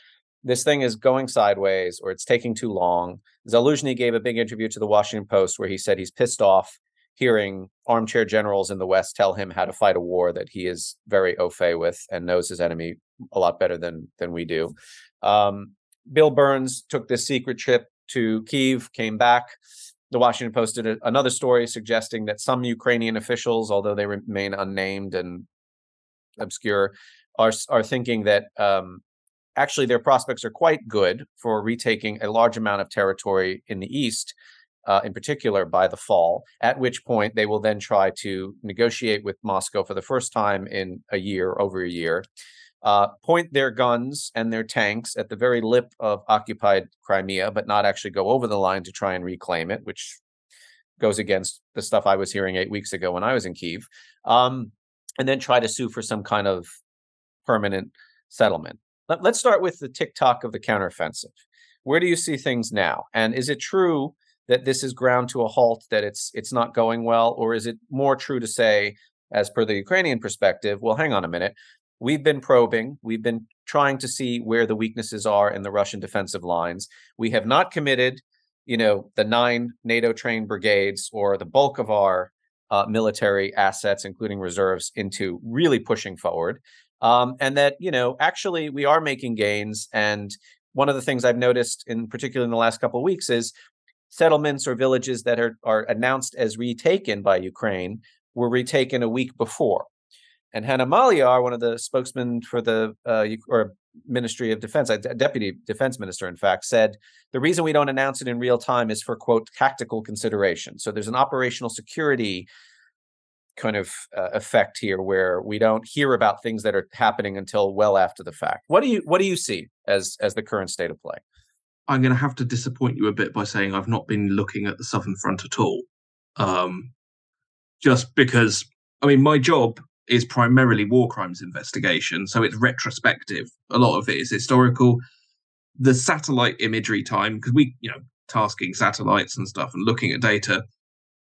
this thing is going sideways or it's taking too long. Zaluzhny gave a big interview to the Washington Post where he said he's pissed off hearing armchair generals in the West tell him how to fight a war that he is very au fait with and knows his enemy a lot better than than we do. Um, Bill Burns took this secret trip to Kiev, came back, the Washington Post did a, another story suggesting that some Ukrainian officials, although they remain unnamed and obscure, are are thinking that um, actually their prospects are quite good for retaking a large amount of territory in the east, uh, in particular by the fall. At which point they will then try to negotiate with Moscow for the first time in a year, over a year. Uh, point their guns and their tanks at the very lip of occupied Crimea, but not actually go over the line to try and reclaim it, which goes against the stuff I was hearing eight weeks ago when I was in Kiev. Um, and then try to sue for some kind of permanent settlement. Let, us start with the tick-tock of the counteroffensive. Where do you see things now? And is it true that this is ground to a halt, that it's it's not going well, or is it more true to say, as per the Ukrainian perspective, well, hang on a minute, we've been probing, we've been trying to see where the weaknesses are in the Russian defensive lines. We have not committed, you know, the nine NATO trained brigades or the bulk of our uh, military assets, including reserves, into really pushing forward um, and that you know actually we are making gains. And one of the things I've noticed, in particular in the last couple of weeks, is settlements or villages that are are announced as retaken by Ukraine were retaken a week before. And Hanna Maliar, one of the spokesmen for the uh, or Ministry of Defense, a deputy defense minister, in fact, said the reason we don't announce it in real time is for quote tactical consideration. So there's an operational security kind of uh, effect here where we don't hear about things that are happening until well after the fact. What do you what do you see as as the current state of play? I'm going to have to disappoint you a bit by saying I've not been looking at the Southern Front at all. Um, just because, I mean, my job is primarily war crimes investigation, so it's retrospective. A lot of it is historical. The satellite imagery time, because we, you know, tasking satellites and stuff and looking at data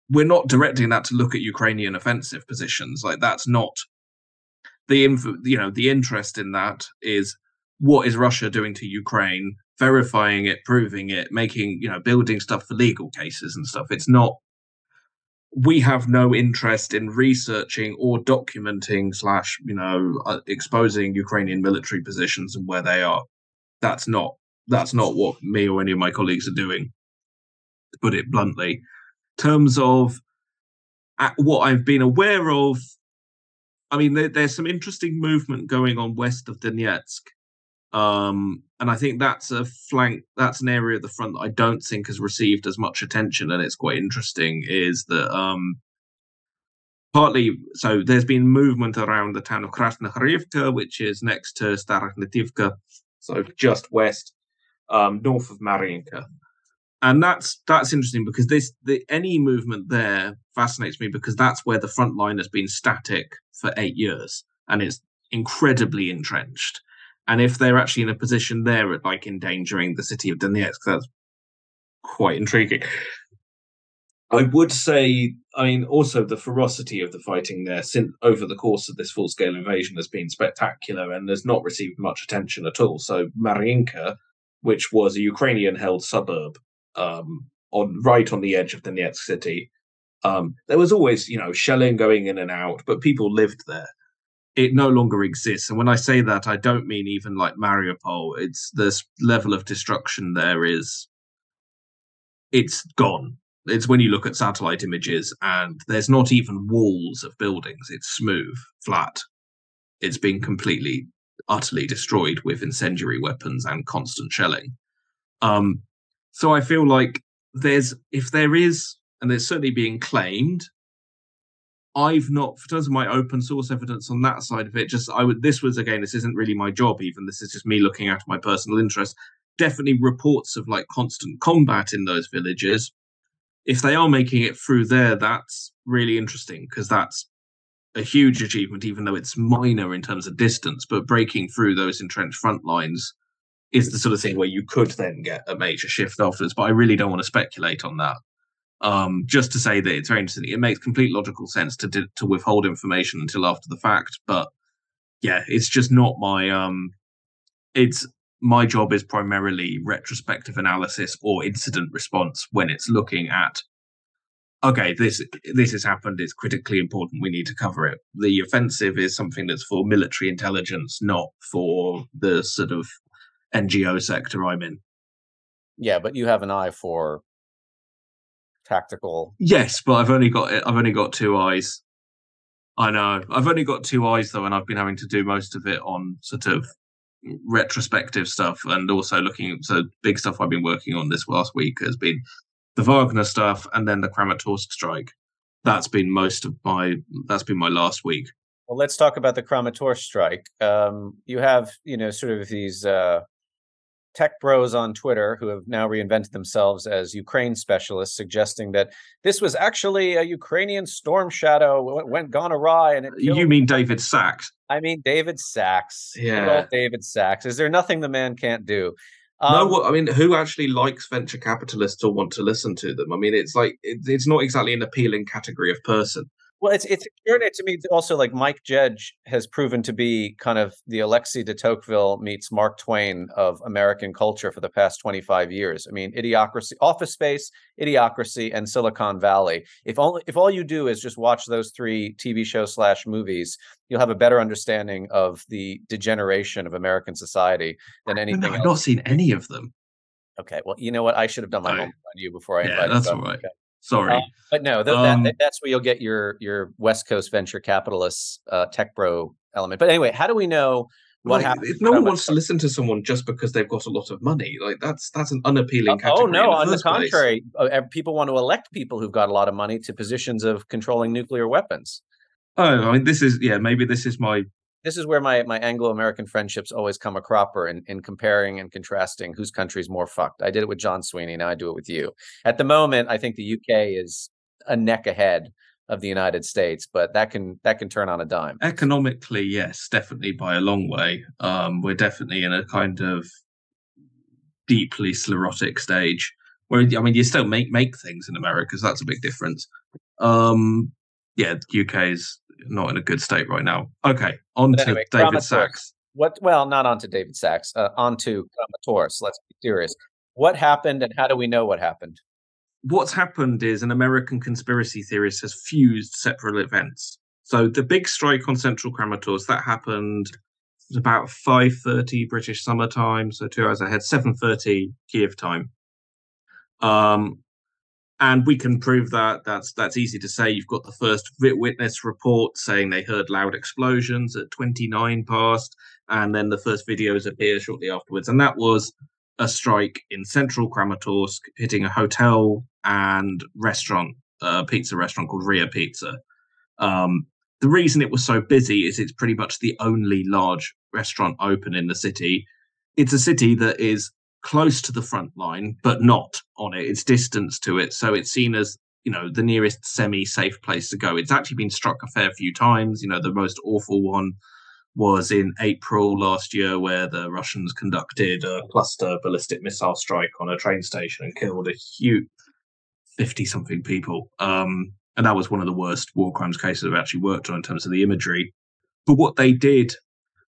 we're not directing that to look at Ukrainian offensive positions. Like that's not the inf- you know the interest in that is what is Russia doing to Ukraine, verifying it, proving it, making you know building stuff for legal cases and stuff. It's not. We have no interest in researching or documenting slash you know uh, exposing Ukrainian military positions and where they are. That's not that's not what me or any of my colleagues are doing. To put it bluntly, terms of what I've been aware of, I mean, there, there's some interesting movement going on west of Donetsk. Um, and I think that's a flank, that's an area of the front that I don't think has received as much attention. And it's quite interesting is that um, partly, so there's been movement around the town of Krasnohorivka, which is next to Staromykhailivka, so just west, um, north of Mariinka and that's that's interesting because this the any movement there fascinates me because that's where the front line has been static for eight years and it's incredibly entrenched. And if they're actually in a position there at like endangering the city of Donetsk, that's quite intriguing. I would say, I mean, also the ferocity of the fighting there since over the course of this full scale invasion has been spectacular and has not received much attention at all. So Mariinka, which was a Ukrainian held suburb um, on right on the edge of Donetsk city. Um, there was always, you know, shelling going in and out, but people lived there. It no longer exists, and when I say that, I don't mean even like Mariupol. It's this level of destruction there is. It's gone. It's when you look at satellite images, and there's not even walls of buildings. It's smooth, flat. It's been completely, utterly destroyed with incendiary weapons and constant shelling. Um, so I feel like there's if there is, and there's certainly being claimed. I've not, for terms of my open source evidence on that side of it, just I would. This was again, this isn't really my job. Even this is just me looking at my personal interest. Definitely reports of like constant combat in those villages. If they are making it through there, that's really interesting because that's a huge achievement, even though it's minor in terms of distance. But breaking through those entrenched front lines is the sort of thing where you could then get a major shift afterwards. But I really don't want to speculate on that. Um, just to say that it's very interesting. It makes complete logical sense to to withhold information until after the fact, but yeah, it's just not my um. It's my job is primarily retrospective analysis or incident response when it's looking at okay this this has happened it's critically important we need to cover it the offensive is something that's for military intelligence not for the sort of NGO sector I'm in. Yeah, but you have an eye for tactical. Yes, but I've only got I've only got two eyes. I know. I've only got two eyes though, and I've been having to do most of it on sort of retrospective stuff and also looking at so big stuff I've been working on this last week has been the Wagner stuff and then the Kramatorsk strike. That's been most of my that's been my last week. Well, let's talk about the Kramatorsk strike. Um, you have, you know, sort of these uh, tech bros on Twitter who have now reinvented themselves as Ukraine specialists, suggesting that this was actually a Ukrainian storm shadow went gone awry. And you mean David Sacks? I mean David Sacks. Yeah, David Sacks. Is there nothing the man can't do? Um, no, I mean, who actually likes venture capitalists or want to listen to them? I mean, it's like it, it's not exactly an appealing category of person. Well, it's it's extraordinary to me also like Mike Judge has proven to be kind of the Alexis de Tocqueville meets Mark Twain of American culture for the past 25 years. I mean, idiocracy, office space, idiocracy, and Silicon Valley. If only if all you do is just watch those three TV shows slash movies, you'll have a better understanding of the degeneration of American society than anything. I've not seen any of them. Okay, well, you know what? I should have done my homework on you before I yeah, invited. That's all right. Okay. Sorry, uh, but no, th- um, that, that's where you'll get your your West Coast venture capitalists uh, tech bro element. But anyway, how do we know what like, happens? If no one wants to listen to someone just because they've got a lot of money, like that's that's an unappealing. Oh, oh no, the on the contrary, uh, people want to elect people who've got a lot of money to positions of controlling nuclear weapons. Oh, I mean, this is yeah. Maybe this is my this is where my my Anglo American friendships always come a cropper in, in comparing and contrasting whose country's more fucked. I did it with John Sweeney, now I do it with you. At the moment, I think the UK is a neck ahead of the United States, but that can that can turn on a dime. Economically, yes, definitely by a long way. Um, we're definitely in a kind of deeply sclerotic stage. Where I mean, you still make make things in America, so that's a big difference. Um, yeah, UK is not in a good state right now. Okay, on to anyway, David Sacks. What? Well, not on to David Sacks. Uh, on to Kramatorsk. Let's be serious. What happened, and how do we know what happened? what's happened is an American conspiracy theorist has fused separate events. So the big strike on Central Kramatorsk that happened at about five thirty British summer time, so two hours ahead, seven thirty Kiev time. Um, and we can prove that. That's that's easy to say. You've got the first witness report saying they heard loud explosions at twenty nine past, and then the first videos appear shortly afterwards, and that was a strike in central Kramatorsk, hitting a hotel and restaurant, a pizza restaurant called Ria Pizza. Um, the reason it was so busy is it's pretty much the only large restaurant open in the city. It's a city that is close to the front line, but not on it. It's distance to it, so it's seen as you know the nearest semi-safe place to go. It's actually been struck a fair few times. You know, the most awful one was in April last year, where the Russians conducted a cluster ballistic missile strike on a train station and killed a huge 50 something people. Um, and that was one of the worst war crimes cases I've actually worked on in terms of the imagery. But what they did,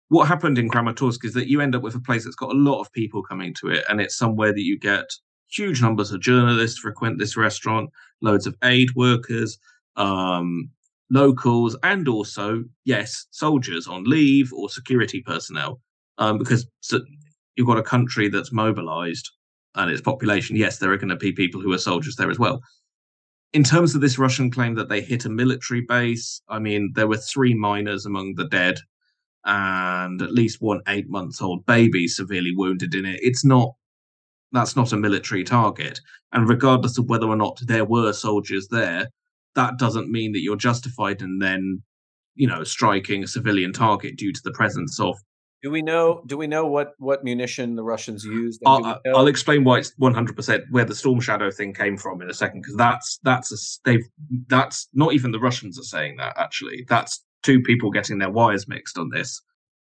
what happened in Kramatorsk is that you end up with a place that's got a lot of people coming to it, and it's somewhere that you get huge numbers of journalists frequent this restaurant, loads of aid workers, um, locals, and also, yes, soldiers on leave or security personnel. Um, because so you've got a country that's mobilized and its population. Yes, there are going to be people who are soldiers there as well. In terms of this Russian claim that they hit a military base, I mean, there were three miners among the dead and at least one eight month old baby severely wounded in it. It's not that's not a military target. And regardless of whether or not there were soldiers there, that doesn't mean that you're justified in then, you know, striking a civilian target due to the presence of. Do we know? Do we know what what munition the Russians used? I'll, I'll, explain why it's 100 percent where the Storm Shadow thing came from in a second because that's that's a, they've that's not even the Russians are saying that actually that's two people getting their wires mixed on this.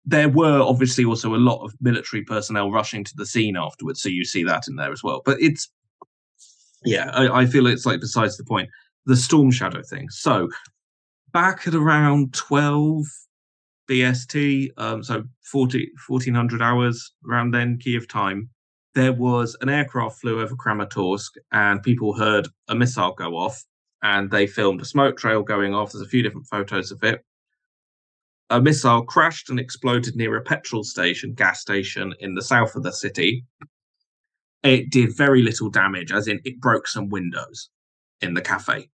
There were obviously also a lot of military personnel rushing to the scene afterwards, so you see that in there as well. But it's yeah, I, I feel it's like besides the point the Storm Shadow thing. So back at around 12 BST, um, so 40, 1400 hours around then, Kiev time, there was an aircraft flew over Kramatorsk and people heard a missile go off and they filmed a smoke trail going off. There's a few different photos of it. A missile crashed and exploded near a petrol station, gas station in the south of the city. It did very little damage, as in it broke some windows in the cafe.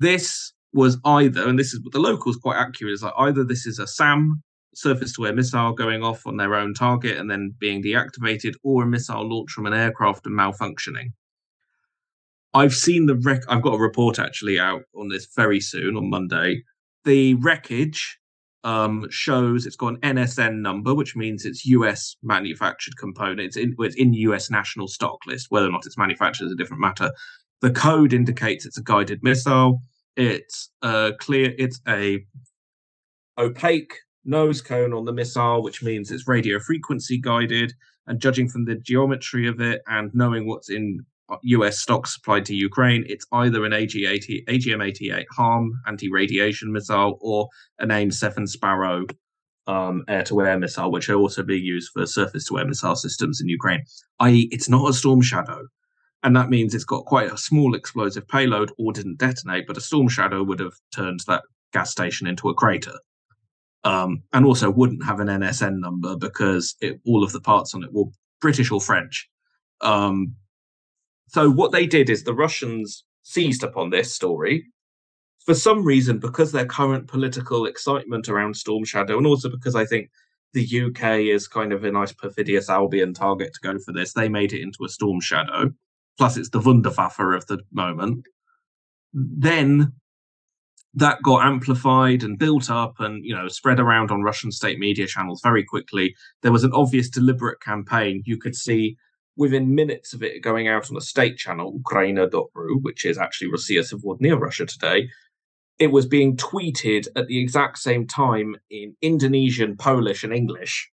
This was either, and this is what the locals quite accurate, is like either this is a SAM surface to air missile going off on their own target and then being deactivated, or a missile launched from an aircraft and malfunctioning. I've seen the wreck. I've got a report actually out on this very soon on Monday. The wreckage um, shows it's got an NSN number, which means it's US manufactured component. It's in, it's in US national stock list. Whether or not it's manufactured is a different matter. The code indicates it's a guided missile. It's uh, clear. It's a opaque nose cone on the missile, which means it's radio frequency guided. And judging from the geometry of it and knowing what's in US stocks supplied to Ukraine, it's either an AG-80, AGM-88 HARM anti-radiation missile or an AIM-7 Sparrow um, air-to-air missile, which are also being used for surface-to-air missile systems in Ukraine. I.e., it's not a Storm Shadow, and that means it's got quite a small explosive payload or didn't detonate, but a Storm Shadow would have turned that gas station into a crater. Um, and also wouldn't have an NSN number because it, all of the parts on it were British or French. Um, so what they did is the Russians seized upon this story for some reason because their current political excitement around Storm Shadow, and also because I think the UK is kind of a nice perfidious Albion target to go for this. They made it into a Storm Shadow. Plus, it's the Wunderwaffe of the moment. Then that got amplified and built up and you know spread around on Russian state media channels very quickly. There was an obvious deliberate campaign. You could see within minutes of it going out on a state channel, Ukraina.ru, which is actually Russia near Russia today, it was being tweeted at the exact same time in Indonesian, Polish, and English,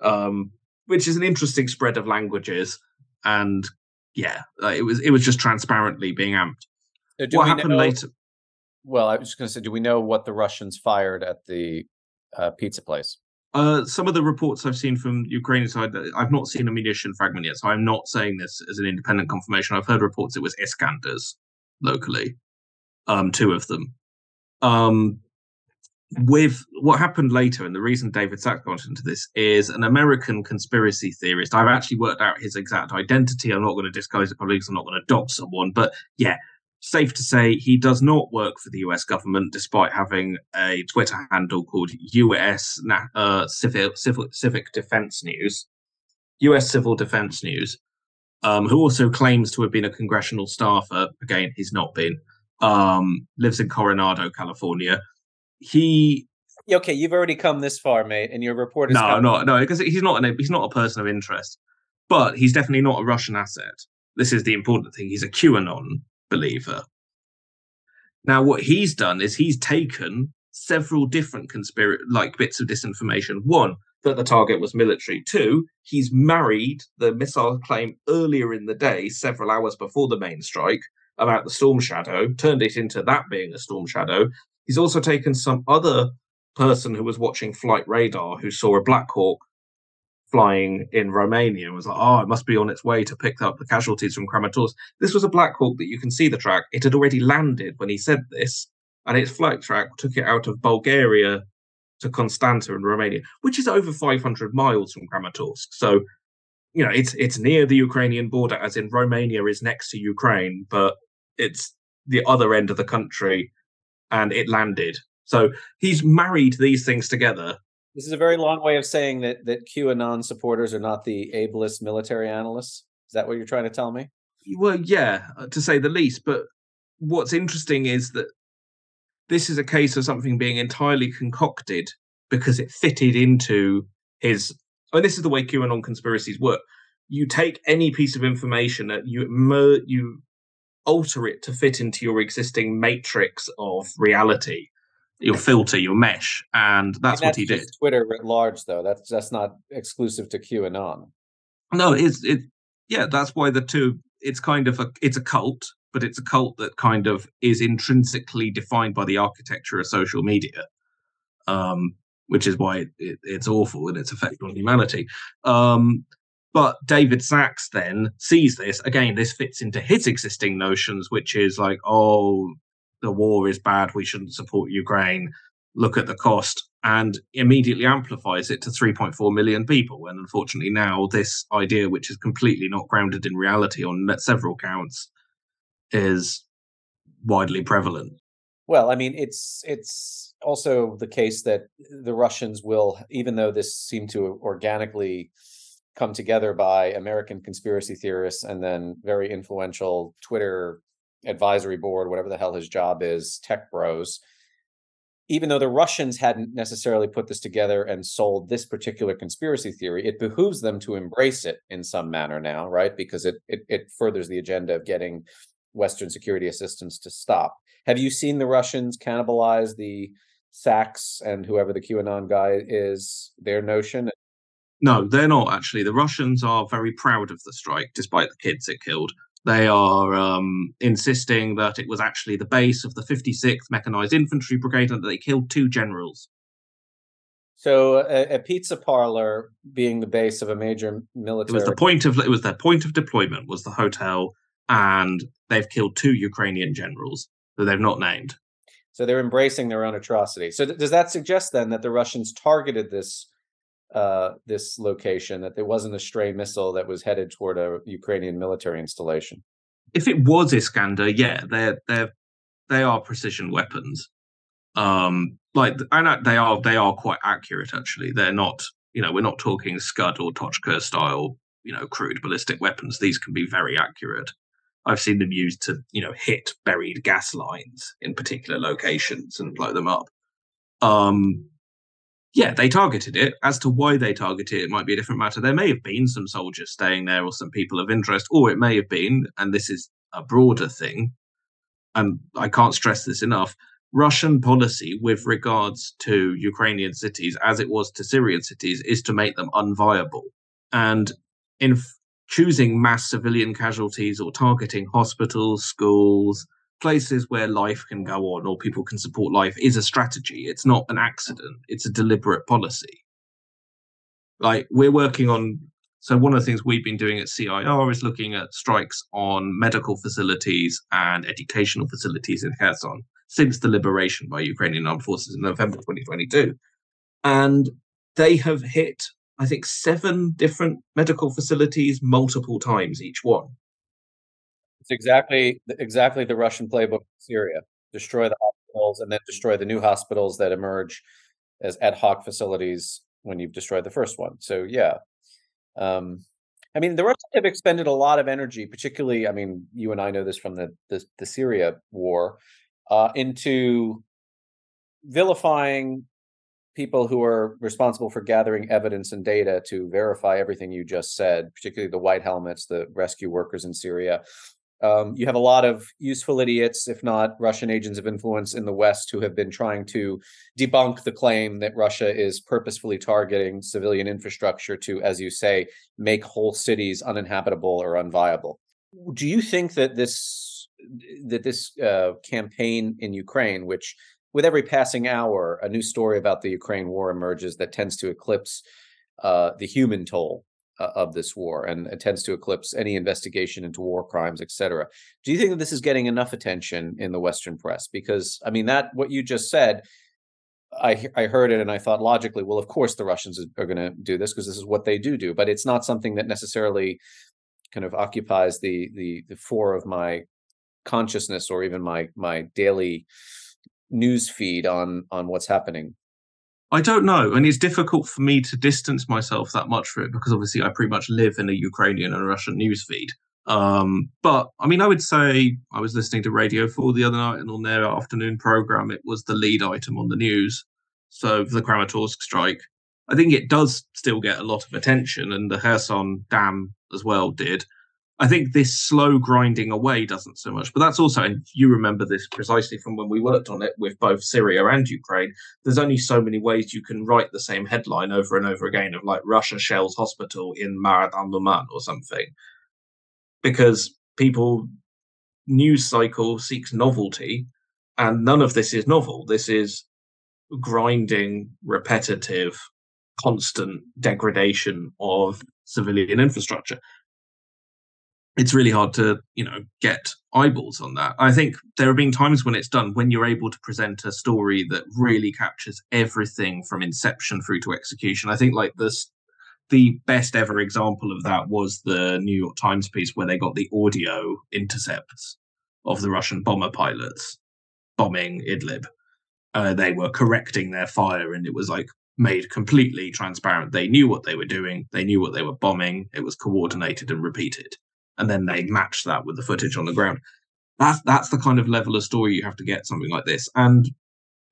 um, which is an interesting spread of languages. And yeah, uh, it was it was just transparently being amped. What happened know, later? Well, I was just going to say, do we know what the Russians fired at the uh, pizza place? Uh, some of the reports I've seen from Ukrainian side, I've not seen a munition fragment yet, so I'm not saying this as an independent confirmation. I've heard reports it was Iskanders locally, um, two of them. Um, with what happened later, and the reason David Sacks got into this is an American conspiracy theorist. I've actually worked out his exact identity. I'm not going to disclose it publicly because I'm not going to dox someone. But yeah, safe to say he does not work for the US government, despite having a Twitter handle called US uh, Civil, Civil, Civic Defense News, US Civil Defense News, um, who also claims to have been a congressional staffer. Again, he's not been. Um, lives in Coronado, California. He. Okay, you've already come this far, mate, and your report is. No, no, no, because he's not an he's not a person of interest, but he's definitely not a Russian asset. This is the important thing. He's a QAnon believer. Now, what he's done is he's taken several different conspiracy like bits of disinformation. One, that the target was military. Two, he's married the missile claim earlier in the day, several hours before the main strike, about the Storm Shadow, turned it into that being a Storm Shadow. He's also taken some other person who was watching flight radar who saw a Black Hawk flying in Romania and was like, oh, it must be on its way to pick up the casualties from Kramatorsk. This was a Black Hawk that you can see the track. It had already landed when he said this, and its flight track took it out of Bulgaria to Constanta in Romania, which is over 500 miles from Kramatorsk. So, you know, it's it's near the Ukrainian border, as in Romania is next to Ukraine, but it's the other end of the country, and it landed. So he's married these things together this is a very long way of saying that that QAnon supporters are not the ablest military analysts. Is that what you're trying to tell me? Well, yeah, uh, to say the least. But what's interesting is that this is a case of something being entirely concocted because it fitted into his. And this is the way QAnon conspiracies work. You take any piece of information that you mer- you alter it to fit into your existing matrix of reality your filter, your mesh, and that's, that's what he did. Twitter at large, though. That's that's not exclusive to QAnon. No, it's it. Yeah, that's why the two. It's kind of a it's a cult, but it's a cult that kind of is intrinsically defined by the architecture of social media, um, which is why it, it, it's awful in its effect on humanity. Um, but David Sacks then sees this again. This fits into his existing notions, which is like, oh, the war is bad, we shouldn't support Ukraine, look at the cost, and immediately amplifies it to 3.4 million people. And unfortunately, now this idea, which is completely not grounded in reality on several counts, is widely prevalent. Well, I mean, it's it's also the case that the Russians will, even though this seemed to organically come together by American conspiracy theorists and then very influential Twitter advisory board, whatever the hell his job is, tech bros. Even though the Russians hadn't necessarily put this together and sold this particular conspiracy theory, it behooves them to embrace it in some manner now, right? Because it it, it furthers the agenda of getting Western security assistance to stop. Have you seen the Russians cannibalize the Sacks and whoever the QAnon guy is, their notion? No, they're not actually. The Russians are very proud of the strike, despite the kids it killed. They are um, insisting that it was actually the base of the 56th Mechanized Infantry Brigade and that they killed two generals. So a, a, pizza parlor being the base of a major military. It was the point of it was their point of deployment was the hotel, and they've killed two Ukrainian generals that they've not named. So they're embracing their own atrocity. So th- does that suggest then that the Russians targeted this uh, this location, that there wasn't a stray missile that was headed toward a Ukrainian military installation? If it was Iskander, yeah, they're they're they are precision weapons. Um, like and they are they are quite accurate actually. They're not you know we're not talking Scud or Tochka style you know crude ballistic weapons. These can be very accurate. I've seen them used to, you know, hit buried gas lines in particular locations and blow them up. Um, yeah, they targeted it. As to why they targeted it, it might be a different matter. There may have been some soldiers staying there or some people of interest, or it may have been, and this is a broader thing, and I can't stress this enough. Russian policy with regards to Ukrainian cities, as it was to Syrian cities, is to make them unviable. And in choosing mass civilian casualties or targeting hospitals, schools, places where life can go on or people can support life is a strategy. It's not an accident, it's a deliberate policy. Like we're working on so one of the things we've been doing at CIR is looking at strikes on medical facilities and educational facilities in Kherson since the liberation by Ukrainian armed forces in November 2022. And they have hit I think, seven different medical facilities multiple times each one. It's exactly exactly the Russian playbook in Syria. Destroy the hospitals and then destroy the new hospitals that emerge as ad hoc facilities when you've destroyed the first one. So yeah. Um, I mean, the Russians have expended a lot of energy, particularly, I mean, you and I know this from the the, the Syria war, uh, into vilifying people who are responsible for gathering evidence and data to verify everything you just said, particularly the white helmets, the rescue workers in Syria. Um, you have a lot of useful idiots, if not Russian agents of influence in the West, who have been trying to debunk the claim that Russia is purposefully targeting civilian infrastructure to, as you say, make whole cities uninhabitable or unviable. Do you think that this that this uh, campaign in Ukraine, which with every passing hour, a new story about the Ukraine war emerges that tends to eclipse uh, the human toll uh, of this war, and it tends to eclipse any investigation into war crimes, etc. Do you think that this is getting enough attention in the Western press? Because I mean, that what you just said, I I heard it and I thought logically, well, of course the Russians are going to do this because this is what they do do, but it's not something that necessarily kind of occupies the the the fore of my consciousness or even my my daily news feed on on what's happening? I don't know, and it's difficult for me to distance myself that much from it because obviously I pretty much live in a Ukrainian and Russian news feed. Um, but I mean, I would say I was listening to Radio 4 the other night, and on their afternoon program, it was the lead item on the news. So the Kramatorsk strike, I think it does still get a lot of attention, and the Kherson dam as well did. I think this slow grinding away doesn't so much. But that's also, and you remember this precisely from when we worked on it with both Syria and Ukraine, there's only so many ways you can write the same headline over and over again of like Russia shells hospital in Maarat al Numan or something. Because people, news cycle seeks novelty, and none of this is novel. This is grinding, repetitive, constant degradation of civilian infrastructure it's really hard to you know get eyeballs on that i think there have been times when it's done when you're able to present a story that really captures everything from inception through to execution i think like this the best ever example of that was the new york times piece where they got the audio intercepts of the russian bomber pilots bombing Idlib. Uh, they were correcting their fire, and it was like made completely transparent. They knew what they were doing. They knew what they were bombing. It was coordinated and repeated. And then they match that with the footage on the ground. That's that's the kind of level of story you have to get something like this. And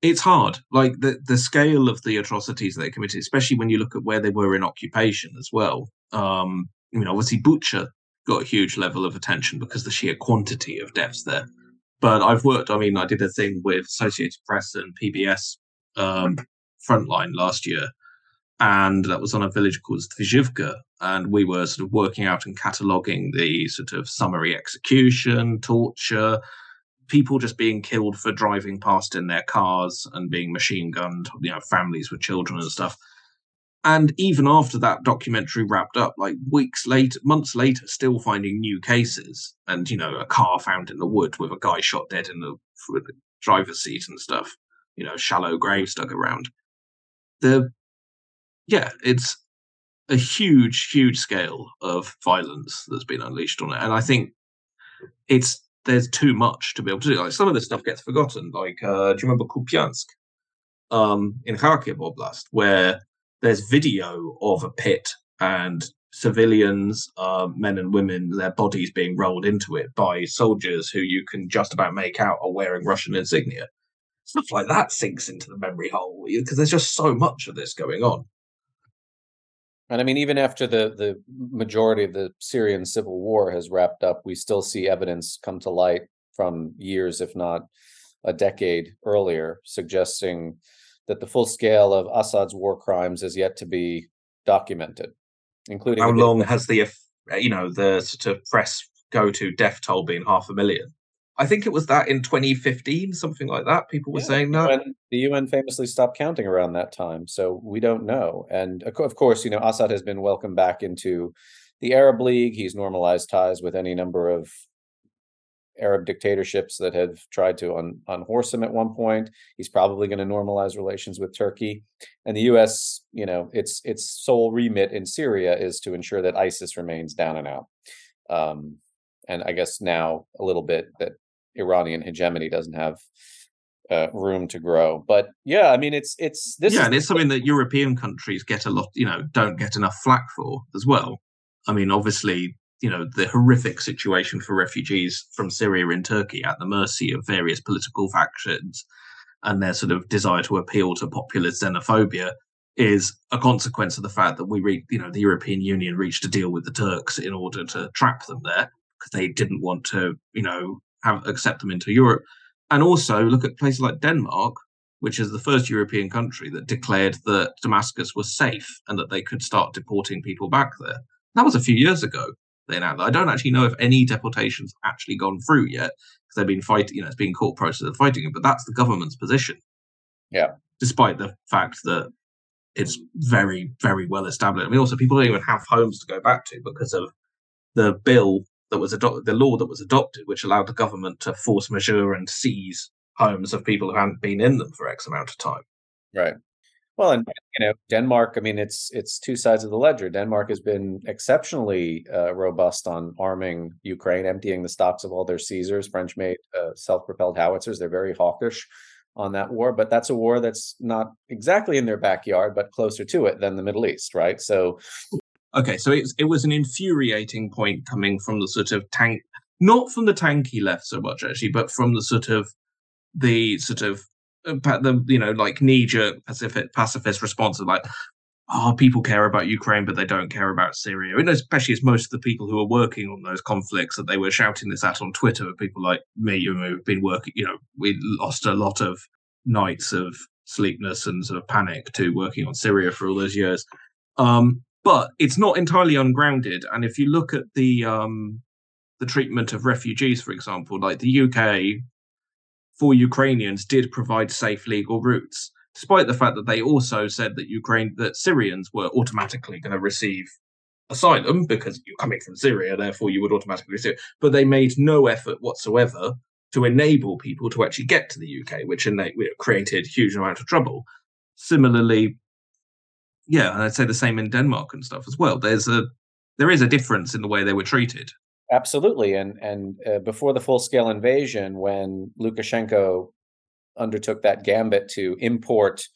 it's hard. Like the the scale of the atrocities they committed, especially when you look at where they were in occupation as well. Um, I mean, obviously Bucha got a huge level of attention because the sheer quantity of deaths there. But I've worked. I mean, I did a thing with Associated Press and PBS um, Frontline last year, and that was on a village called Tvizhivka, and we were sort of working out and cataloguing the sort of summary execution, torture, people just being killed for driving past in their cars and being machine gunned, you know, families with children and stuff. And even after that documentary wrapped up, like weeks later, months later, still finding new cases, and you know, a car found in the wood with a guy shot dead in the, the driver's seat and stuff. You know, shallow graves dug around. The yeah, it's a huge, huge scale of violence that's been unleashed on it, and I think it's there's too much to be able to do. Like some of this stuff gets forgotten. Like, uh, do you remember Kupiansk um, in Kharkiv Oblast, where there's video of a pit and civilians, uh, men and women, their bodies being rolled into it by soldiers who you can just about make out are wearing Russian insignia. Stuff like that sinks into the memory hole because there's just so much of this going on. And I mean, even after the the majority of the Syrian civil war has wrapped up, we still see evidence come to light from years, if not a decade earlier, suggesting that the full scale of Assad's war crimes is yet to be documented, including how long has the you know the sort of press go to death toll being half a million? I think it was that in 2015, something like that. People were yeah, saying that. UN, the UN famously stopped counting around that time. So we don't know. And of course, you know, Assad has been welcomed back into the Arab League. He's normalized ties with any number of Arab dictatorships that have tried to un- unhorse him at one point. He's probably going to normalize relations with Turkey. And the US, you know, its its sole remit in Syria is to ensure that ISIS remains down and out. Um, and I guess now a little bit that Iranian hegemony doesn't have uh, room to grow. But yeah, I mean, it's it's this. Yeah, and it's something that European countries get a lot, you know, don't get enough flack for as well. I mean, obviously, you know, the horrific situation for refugees from Syria in Turkey at the mercy of various political factions and their sort of desire to appeal to populist xenophobia is a consequence of the fact that we, re- you know, the European Union reached a deal with the Turks in order to trap them there because they didn't want to, you know, have accept them into Europe. And also look at places like Denmark, which is the first European country that declared that Damascus was safe and that they could start deporting people back there. That was a few years ago. They announced. I don't actually know if any deportations actually gone through yet because they've been fighting. You know, it's been court process of fighting it. But that's the government's position. Yeah. Despite the fact that it's very, very well established. I mean, also people don't even have homes to go back to because of the bill that was adopted, the law that was adopted, which allowed the government to force majeure and seize homes of people who hadn't been in them for X amount of time. Right. Well, and you know, Denmark. I mean, it's it's two sides of the ledger. Denmark has been exceptionally uh, robust on arming Ukraine, emptying the stocks of all their Caesars, French-made uh, self-propelled howitzers. They're very hawkish on that war, but that's a war that's not exactly in their backyard, but closer to it than the Middle East, right? So Okay, so it's, it was an infuriating point coming from the sort of tank, not from the tanky left so much actually, but from the sort of the sort of uh, the you know like knee jerk pacifist pacifist response of like, oh, people care about Ukraine, but they don't care about Syria. And especially as most of the people who are working on those conflicts that they were shouting this at on Twitter, people like me who've been working, you know, we lost a lot of nights of sleepness and sort of panic to working on Syria for all those years. Um, but it's not entirely ungrounded. And if you look at the um, the treatment of refugees, for example, like the UK for Ukrainians did provide safe legal routes, despite the fact that they also said that Ukraine that Syrians were automatically going to receive asylum because you're coming from Syria, therefore you would automatically receive. But they made no effort whatsoever to enable people to actually get to the UK, which created huge amount of trouble. Similarly, yeah, and I'd say the same in Denmark and stuff as well. There's a there is a difference in the way they were treated. Absolutely, and and uh, before the full scale invasion, when Lukashenko undertook that gambit to import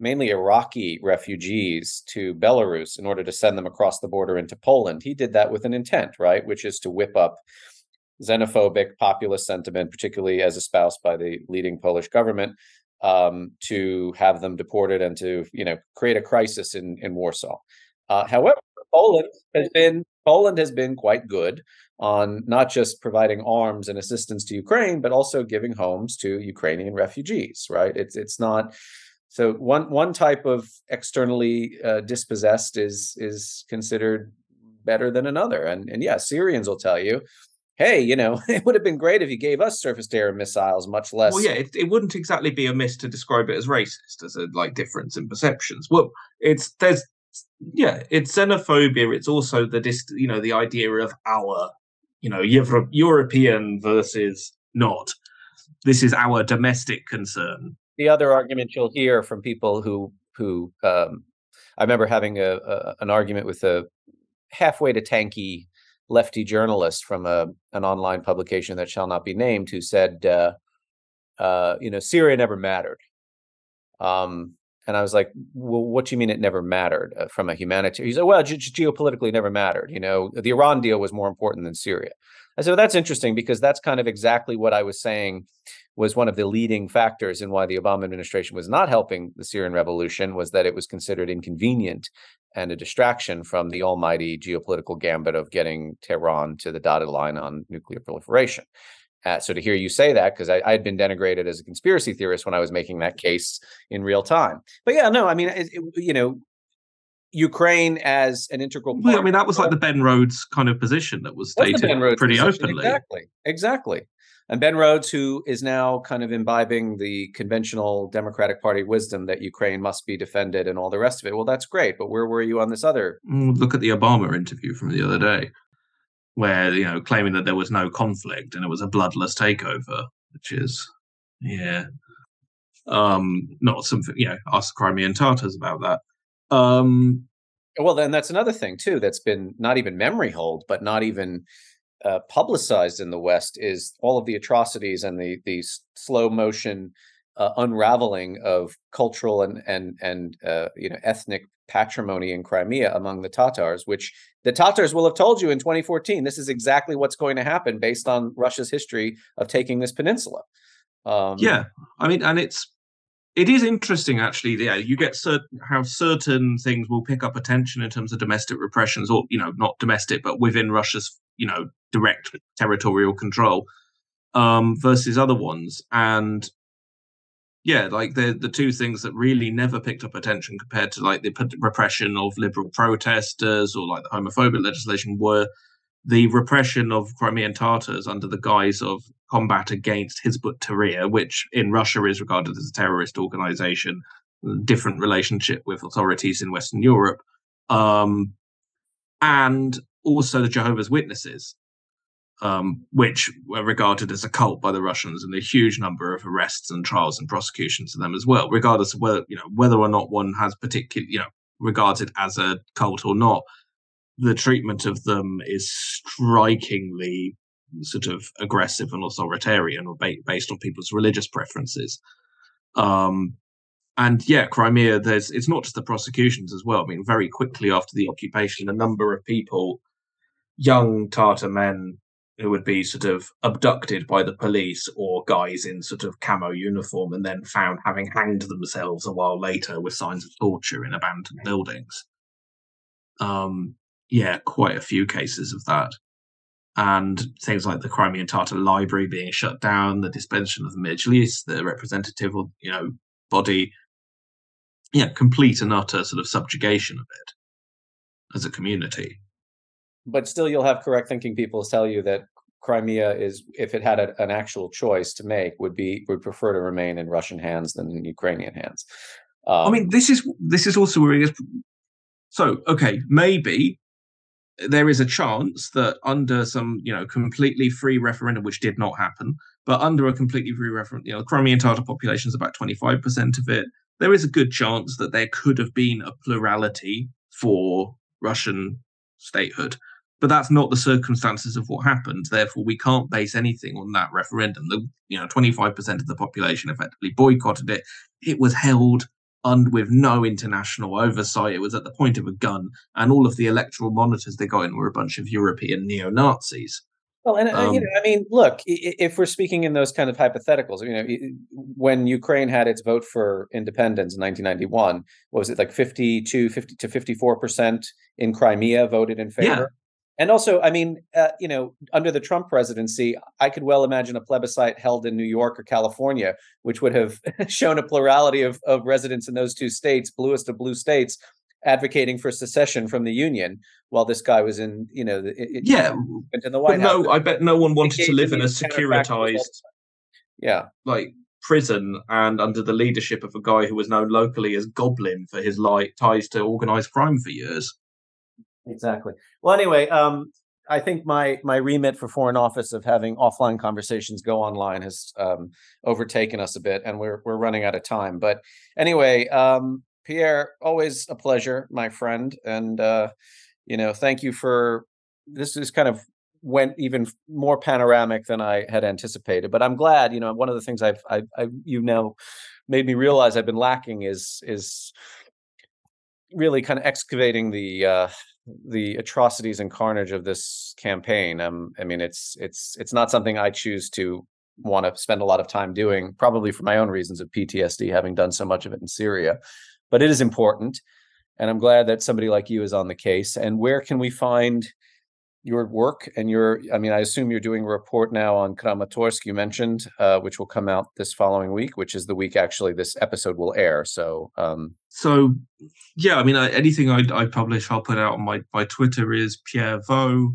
mainly Iraqi refugees to Belarus in order to send them across the border into Poland. He did that with an intent, right, which is to whip up xenophobic populist sentiment, particularly as espoused by the leading Polish government, um, to have them deported and to you know create a crisis in in Warsaw. Uh, however, Poland has been Poland has been quite good on not just providing arms and assistance to Ukraine, but also giving homes to Ukrainian refugees. Right? It's it's not so one one type of externally uh, dispossessed is is considered better than another, and and yeah, Syrians will tell you, hey, you know, *laughs* it would have been great if you gave us surface to air missiles, much less. Well, yeah, it, it wouldn't exactly be amiss to describe it as racist, as a like difference in perceptions. Well, it's there's yeah, it's xenophobia. It's also the dist, you know, the idea of our, you know, Euro- European versus not. This is our domestic concern the other argument you'll hear from people who who um, I remember having a, a, an argument with a halfway to tanky lefty journalist from a an online publication that shall not be named who said, uh, uh, you know, Syria never mattered. Um, and I was like, well, what do you mean it never mattered uh, from a humanitarian? He said, well, ge- geopolitically never mattered. You know, the Iran deal was more important than Syria. I said, well, that's interesting because that's kind of exactly what I was saying was one of the leading factors in why the Obama administration was not helping the Syrian revolution was that it was considered inconvenient and a distraction from the almighty geopolitical gambit of getting Tehran to the dotted line on nuclear proliferation. Uh, so to hear you say that, because I, had been denigrated as a conspiracy theorist when I was making that case in real time. But yeah, no, I mean, it, it, you know, Ukraine as an integral part. Well, I mean, that was like the Ben Rhodes kind of position that was stated pretty position. openly. Exactly, exactly. And Ben Rhodes, who is now kind of imbibing the conventional Democratic Party wisdom that Ukraine must be defended and all the rest of it. Well, that's great, but where were you on this other? Mm, look at the Obama interview from the other day, where you know claiming that there was no conflict and it was a bloodless takeover, which is yeah, um, not something you know. Ask Crimean Tatars about that. Um, well, then that's another thing too that's been not even memory hold, but not even uh, publicized in the West is all of the atrocities and the the slow motion uh, unraveling of cultural and and and uh, you know ethnic patrimony in Crimea among the Tatars, which the Tatars will have told you in 2014. This is exactly what's going to happen based on Russia's history of taking this peninsula. Um, yeah, I mean, and it's it is interesting actually yeah you get certain how certain things will pick up attention in terms of domestic repressions or you know not domestic but within russia's you know direct territorial control um, versus other ones. And yeah, like the the two things that really never picked up attention compared to like the repression of liberal protesters or like the homophobic legislation were the repression of Crimean Tatars under the guise of combat against Hizb ut-Tahrir, which in Russia is regarded as a terrorist organization, different relationship with authorities in Western Europe, um, and also the Jehovah's Witnesses, um, which were regarded as a cult by the Russians, and a huge number of arrests and trials and prosecutions of them as well, regardless of whether you know whether or not one has particular you know regards it as a cult or not. The treatment of them is strikingly sort of aggressive and authoritarian, or ba- based on people's religious preferences. Um, and yeah, Crimea, there's it's not just the prosecutions as well. I mean, very quickly after the occupation, a number of people, young Tartar men who would be sort of abducted by the police or guys in sort of camo uniform and then found having hanged themselves a while later with signs of torture in abandoned buildings. Um, yeah, quite a few cases of that. And things like the Crimean Tartar Library being shut down, the suspension of the Mejlis, the representative, or you know, body. Yeah, complete and utter sort of subjugation of it as a community but still you'll have correct thinking people tell you that Crimea is, if it had a, an actual choice to make, would be would prefer to remain in Russian hands than in Ukrainian hands. Um, I mean, this is this is also where it is. So, okay, maybe there is a chance that under some, you know, completely free referendum, which did not happen, but under a completely free referendum, you know, Crimean Tatar population is about twenty five percent of it. There is a good chance that there could have been a plurality for Russian statehood but that's not the circumstances of what happened. Therefore, we can't base anything on that referendum. The you know 25% of the population effectively boycotted it. It was held with no international oversight. It was at the point of a gun, and all of the electoral monitors they got in were a bunch of European neo Nazis. Well, and um, you know, I mean, look, if we're speaking in those kind of hypotheticals, you know, when Ukraine had its vote for independence in 1991, was it like 52, 50 to 54 percent in Crimea voted in favor? And also, I mean, uh, you know, under the Trump presidency, I could well imagine a plebiscite held in New York or California, which would have *laughs* shown a plurality of, of residents in those two states, bluest of blue states, advocating for secession from the union while this guy was in you know it, yeah in the white house. No i bet no one wanted to live in a securitized yeah. like prison and under the leadership of a guy who was known locally as goblin for his like ties to organized crime for years exactly well anyway um I think my my remit for foreign office of having offline conversations go online has um, overtaken us a bit, and we're we're running out of time. But anyway, um, Pierre, always a pleasure, my friend. And, uh, you know, thank you for this is kind of went even more panoramic than I had anticipated. But I'm glad, you know, one of the things I've, I, I, you know, made me realize I've been lacking is, is really kind of excavating the, uh, the atrocities and carnage of this campaign. Um, I mean, it's, it's, it's not something I choose to want to spend a lot of time doing, probably for my own reasons of PTSD, having done so much of it in Syria but it is important. And I'm glad that somebody like you is on the case. And where can we find your work and your i mean i assume you're doing a report now on kramatorsk you mentioned uh, which will come out this following week which is the week actually this episode will air so um so yeah i mean I, anything I, I publish i'll put out on my my twitter is pierre vaux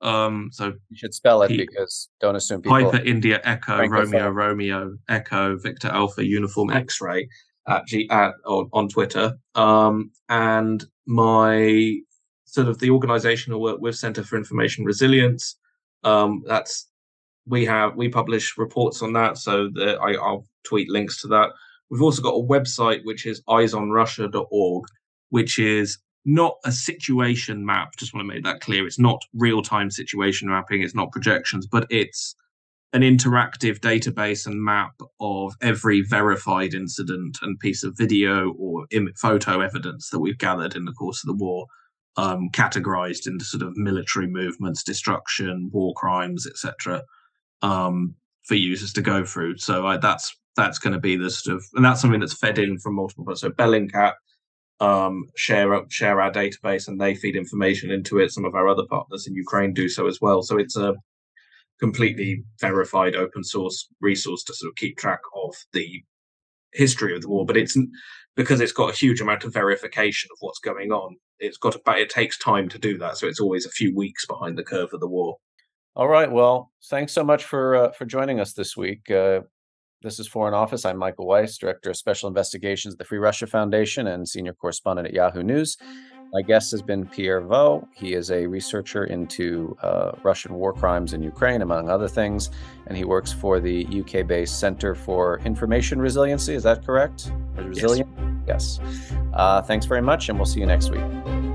um so you should spell it P- because don't assume people piper india echo romeo romeo echo victor alpha uniform x-ray at, G, at on, on Twitter. Um, and my sort of the organizational work with Center for Information Resilience. Um, that's we have we publish reports on that, so that I, I'll tweet links to that. We've also got a website which is eyesonrussia.org, which is not a situation map. Just want to make that clear. It's not real time situation mapping. It's not projections, but it's an interactive database and map of every verified incident and piece of video or photo evidence that we've gathered in the course of the war, um, categorized into sort of military movements, destruction, war crimes, etc., um, for users to go through. So I, that's that's going to be the sort of, and that's something that's fed in from multiple. So Bellingcat um, share share our database and they feed information into it. Some of our other partners in Ukraine do so as well. So it's a completely verified open source resource to sort of keep track of the history of the war but it's because it's got a huge amount of verification of what's going on it's got a it takes time to do that so it's always a few weeks behind the curve of the war all right well thanks so much for uh, for joining us this week uh, this is Foreign Office. I'm Michael Weiss, Director of Special Investigations at the Free Russia Foundation and Senior Correspondent at Yahoo News. My guest has been Pierre Vaux. He is a researcher into uh, Russian war crimes in Ukraine, among other things, and he works for the UK based Center for Information Resiliency. Is that correct? Resilient? Yes. yes. Uh, thanks very much, and we'll see you next week.